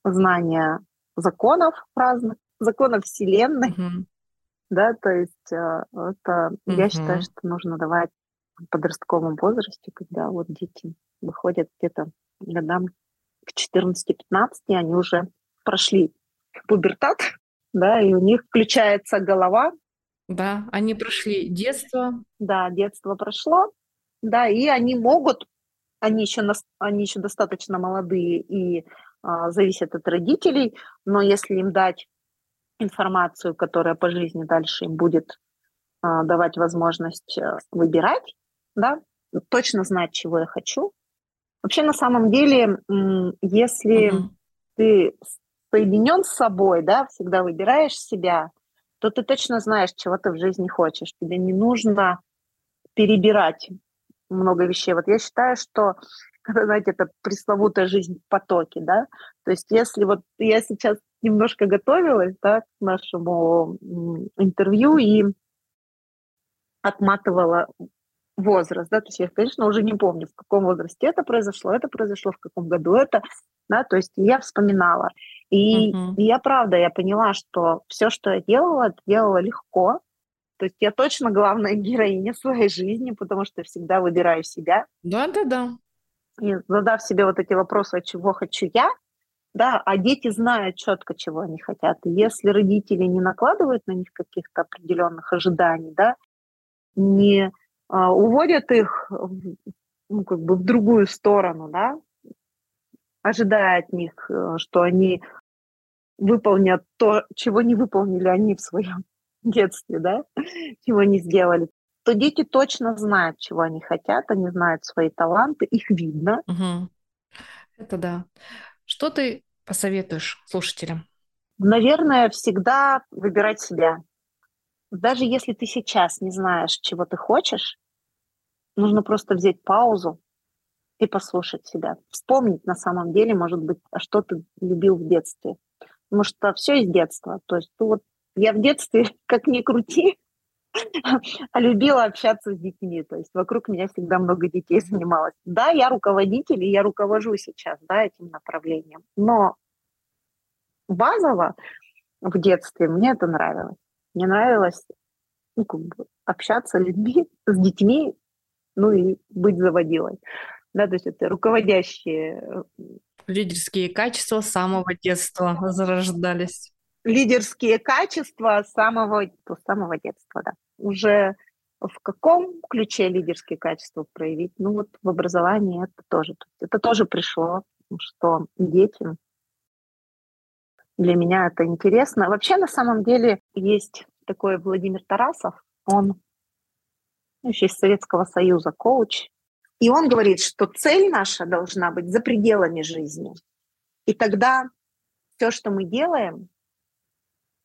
знания законов разных, законов Вселенной, mm-hmm. да, то есть э, это, mm-hmm. я считаю, что нужно давать в подростковом возрасте, когда вот дети выходят где-то годам к 14-15, они уже прошли пубертат, <laughs> да, и у них включается голова. Да, они прошли детство. Да, детство прошло, да, и они могут, они еще, они еще достаточно молодые и зависит от родителей, но если им дать информацию, которая по жизни дальше им будет а, давать возможность э, выбирать, да, точно знать, чего я хочу. Вообще, на самом деле, если mm-hmm. ты соединен с собой, да, всегда выбираешь себя, то ты точно знаешь, чего ты в жизни хочешь. Тебе не нужно перебирать много вещей. Вот я считаю, что <laughs> знаете, это пресловутая жизнь в потоке, да. То есть если вот я сейчас немножко готовилась, да, к нашему интервью и отматывала возраст, да, то есть я, конечно, уже не помню, в каком возрасте это произошло, это произошло, в каком году это, да, то есть я вспоминала. И, uh-huh. и я, правда, я поняла, что все, что я делала, делала легко, то есть я точно главная <laughs> героиня своей жизни, потому что всегда выбираю себя. Да-да-да и задав себе вот эти вопросы, а чего хочу я, да, а дети знают четко, чего они хотят. И если родители не накладывают на них каких-то определенных ожиданий, да, не а, уводят их ну, как бы в другую сторону, да, ожидая от них, э, что они выполнят то, чего не выполнили они в своем <laughs> детстве, да, чего не сделали, то дети точно знают, чего они хотят, они знают свои таланты, их видно. Угу. Это да. Что ты посоветуешь слушателям? Наверное, всегда выбирать себя. Даже если ты сейчас не знаешь, чего ты хочешь, нужно просто взять паузу и послушать себя. Вспомнить на самом деле, может быть, а что ты любил в детстве. Потому что все из детства. То есть, ну вот я в детстве, <laughs> как ни крути, <laughs> любила общаться с детьми. То есть вокруг меня всегда много детей занималось. Да, я руководитель, и я руковожу сейчас да, этим направлением. Но базово в детстве мне это нравилось. Мне нравилось ну, как бы общаться с людьми, с детьми, ну и быть заводилой. Да, то есть это руководящие э, лидерские качества с самого детства зарождались лидерские качества с самого, с самого детства, да. Уже в каком ключе лидерские качества проявить? Ну вот в образовании это тоже. Это тоже пришло, что детям для меня это интересно. Вообще, на самом деле, есть такой Владимир Тарасов, он еще из Советского Союза, коуч, и он говорит, что цель наша должна быть за пределами жизни. И тогда все, что мы делаем,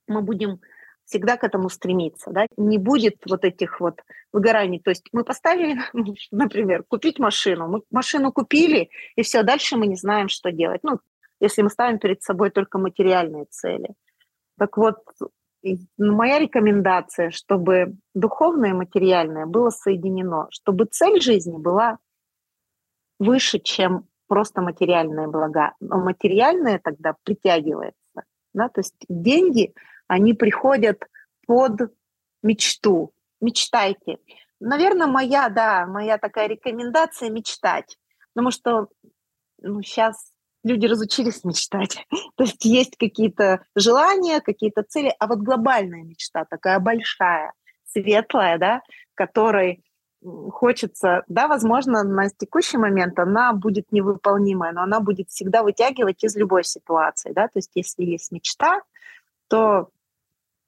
мы будем всегда к этому стремиться, да, не будет вот этих вот выгораний. То есть мы поставили, <laughs> например, купить машину, мы машину купили, и все, дальше мы не знаем, что делать. Ну, если мы ставим перед собой только материальные цели. Так вот, моя рекомендация, чтобы духовное и материальное было соединено, чтобы цель жизни была выше, чем просто материальные блага. Но материальное тогда притягивается. Да? То есть деньги – они приходят под мечту. Мечтайте. Наверное, моя, да, моя такая рекомендация мечтать. Потому что ну, сейчас люди разучились мечтать. <laughs> То есть есть какие-то желания, какие-то цели, а вот глобальная мечта такая большая, светлая, да, которой хочется, да, возможно, на текущий момент она будет невыполнимая, но она будет всегда вытягивать из любой ситуации, да, то есть если есть мечта, то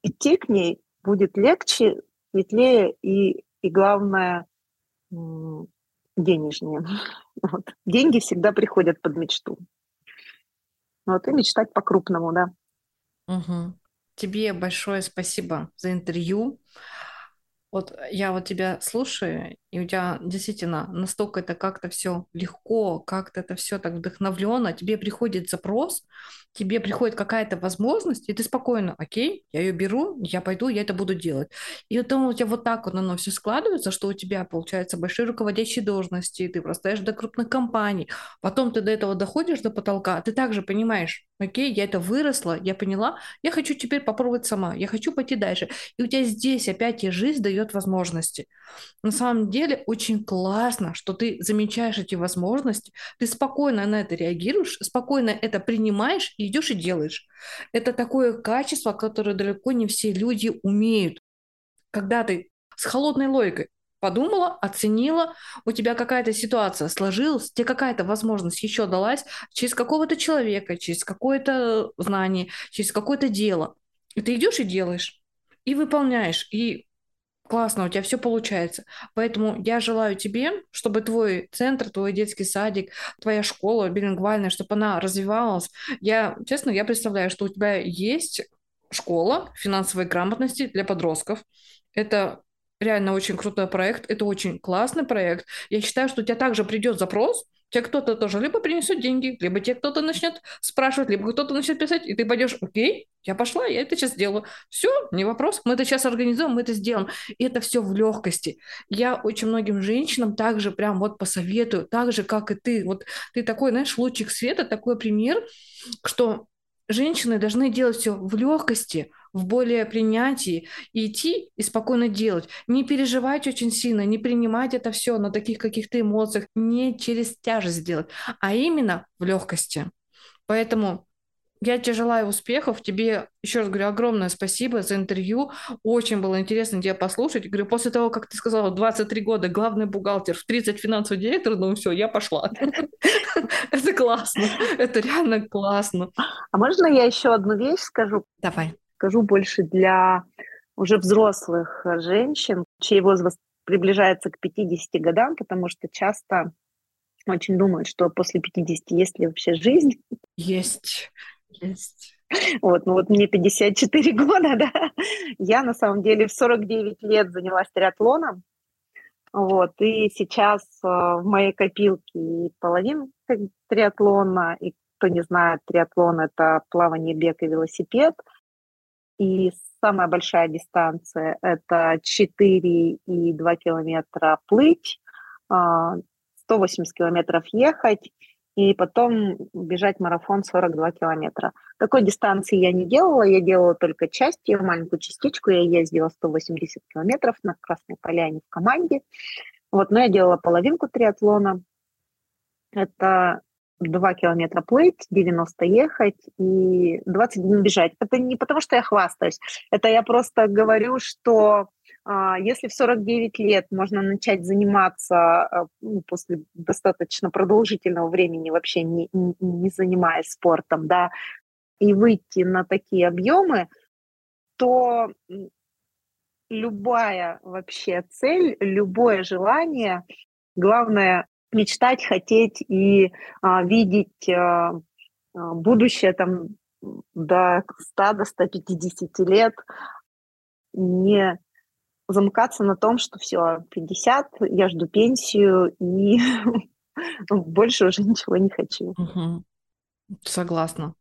идти к ней будет легче, светлее и, и главное, денежнее. <laughs> Вот. Деньги всегда приходят под мечту. Вот и мечтать по-крупному, да. Угу. Тебе большое спасибо за интервью. Вот я вот тебя слушаю, и у тебя действительно настолько это как-то все легко, как-то это все так вдохновленно, тебе приходит запрос, тебе приходит какая-то возможность, и ты спокойно, окей, я ее беру, я пойду, я это буду делать. И потом у тебя вот так вот оно все складывается, что у тебя получается большие руководящие должности, ты простаешь до крупных компаний, потом ты до этого доходишь до потолка, ты также понимаешь, окей, я это выросла, я поняла, я хочу теперь попробовать сама, я хочу пойти дальше. И у тебя здесь опять и жизнь дает возможности. На самом деле очень классно, что ты замечаешь эти возможности, ты спокойно на это реагируешь, спокойно это принимаешь и идешь и делаешь. Это такое качество, которое далеко не все люди умеют. Когда ты с холодной логикой подумала, оценила, у тебя какая-то ситуация сложилась, тебе какая-то возможность еще далась через какого-то человека, через какое-то знание, через какое-то дело. И ты идешь и делаешь, и выполняешь, и классно, у тебя все получается. Поэтому я желаю тебе, чтобы твой центр, твой детский садик, твоя школа билингвальная, чтобы она развивалась. Я, честно, я представляю, что у тебя есть школа финансовой грамотности для подростков. Это реально очень крутой проект, это очень классный проект. Я считаю, что у тебя также придет запрос, тебе кто-то тоже либо принесет деньги, либо тебе кто-то начнет спрашивать, либо кто-то начнет писать, и ты пойдешь, окей, я пошла, я это сейчас сделаю. Все, не вопрос, мы это сейчас организуем, мы это сделаем. И это все в легкости. Я очень многим женщинам также прям вот посоветую, так же, как и ты. Вот ты такой, знаешь, лучик света, такой пример, что женщины должны делать все в легкости, в более принятии, и идти и спокойно делать. Не переживать очень сильно, не принимать это все на таких каких-то эмоциях, не через тяжесть делать, а именно в легкости. Поэтому я тебе желаю успехов. Тебе, еще раз говорю, огромное спасибо за интервью. Очень было интересно тебя послушать. Говорю, после того, как ты сказала, 23 года, главный бухгалтер, в 30 финансовый директор, ну все, я пошла. Это классно. Это реально классно. А можно я еще одну вещь скажу? Давай. Скажу больше для уже взрослых женщин, чей возраст приближается к 50 годам, потому что часто очень думают, что после 50 есть ли вообще жизнь. Есть. Есть. Вот, ну вот мне 54 <laughs> года, да. Я на самом деле в 49 лет занялась триатлоном. Вот, и сейчас э, в моей копилке и половина триатлона, и кто не знает, триатлон – это плавание, бег и велосипед. И самая большая дистанция – это 4 и 2 километра плыть, 180 а, километров ехать и потом бежать марафон 42 километра. Такой дистанции я не делала, я делала только часть, ее маленькую частичку, я ездила 180 километров на Красной Поляне в команде. Вот, но я делала половинку триатлона. Это 2 километра плыть, 90 ехать и 20 дней бежать. Это не потому, что я хвастаюсь, это я просто говорю, что а, если в 49 лет можно начать заниматься а, ну, после достаточно продолжительного времени, вообще не, не занимаясь спортом, да, и выйти на такие объемы, то любая вообще цель, любое желание, главное мечтать, хотеть и а, видеть а, а будущее там до 100, до 150 лет, не замыкаться на том, что все, 50, я жду пенсию и <laughs> больше уже ничего не хочу. Согласна.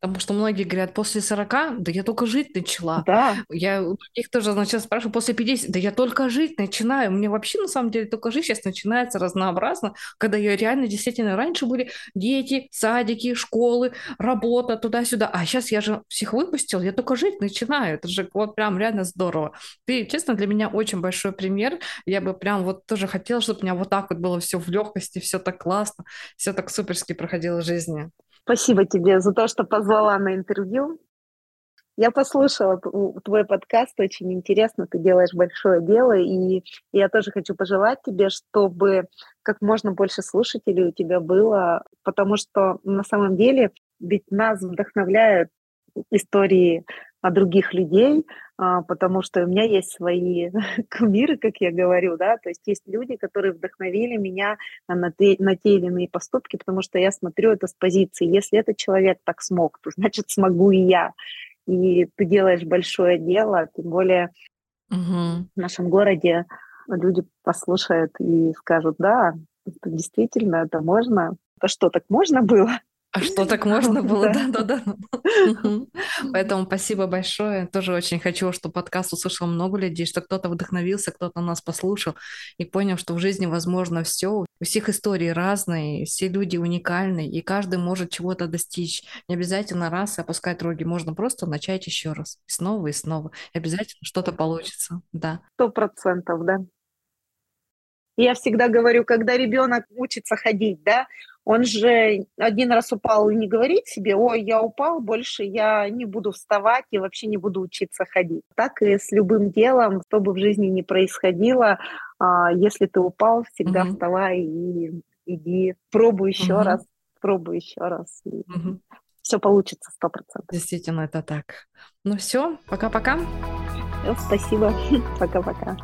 Потому что многие говорят, после 40, да я только жить начала. Да. Я у других тоже значит, спрашиваю, после 50, да я только жить начинаю. Мне вообще, на самом деле, только жить сейчас начинается разнообразно, когда я реально, действительно, раньше были дети, садики, школы, работа, туда-сюда. А сейчас я же всех выпустил, я только жить начинаю. Это же вот прям реально здорово. Ты, честно, для меня очень большой пример. Я бы прям вот тоже хотела, чтобы у меня вот так вот было все в легкости, все так классно, все так суперски проходило в жизни. Спасибо тебе за то, что позвала на интервью. Я послушала твой подкаст, очень интересно, ты делаешь большое дело, и я тоже хочу пожелать тебе, чтобы как можно больше слушателей у тебя было, потому что на самом деле ведь нас вдохновляют истории других людей, а, потому что у меня есть свои <laughs> кумиры, как я говорю, да, то есть есть люди, которые вдохновили меня на те, на те или иные поступки, потому что я смотрю это с позиции, если этот человек так смог, то значит смогу и я и ты делаешь большое дело, тем более угу. в нашем городе люди послушают и скажут, да, действительно, это можно. Это что, так можно было? А что так можно было? Да, да, да. <laughs> Поэтому спасибо большое. Тоже очень хочу, чтобы подкаст услышал много людей, что кто-то вдохновился, кто-то нас послушал и понял, что в жизни возможно все. У всех истории разные, все люди уникальны, и каждый может чего-то достичь. Не обязательно раз и опускать роги, можно просто начать еще раз. И снова, и снова. И обязательно что-то получится. Да. Сто процентов, да. Я всегда говорю, когда ребенок учится ходить, да, он же один раз упал и не говорит себе, ой, я упал, больше я не буду вставать и вообще не буду учиться ходить. Так и с любым делом, что бы в жизни ни происходило, а, если ты упал, всегда угу. вставай и иди, пробуй еще угу. раз, пробуй еще раз. Угу. Все получится сто процентов. Действительно, это так. Ну все, пока-пока. Спасибо. <laughs> Пока-пока.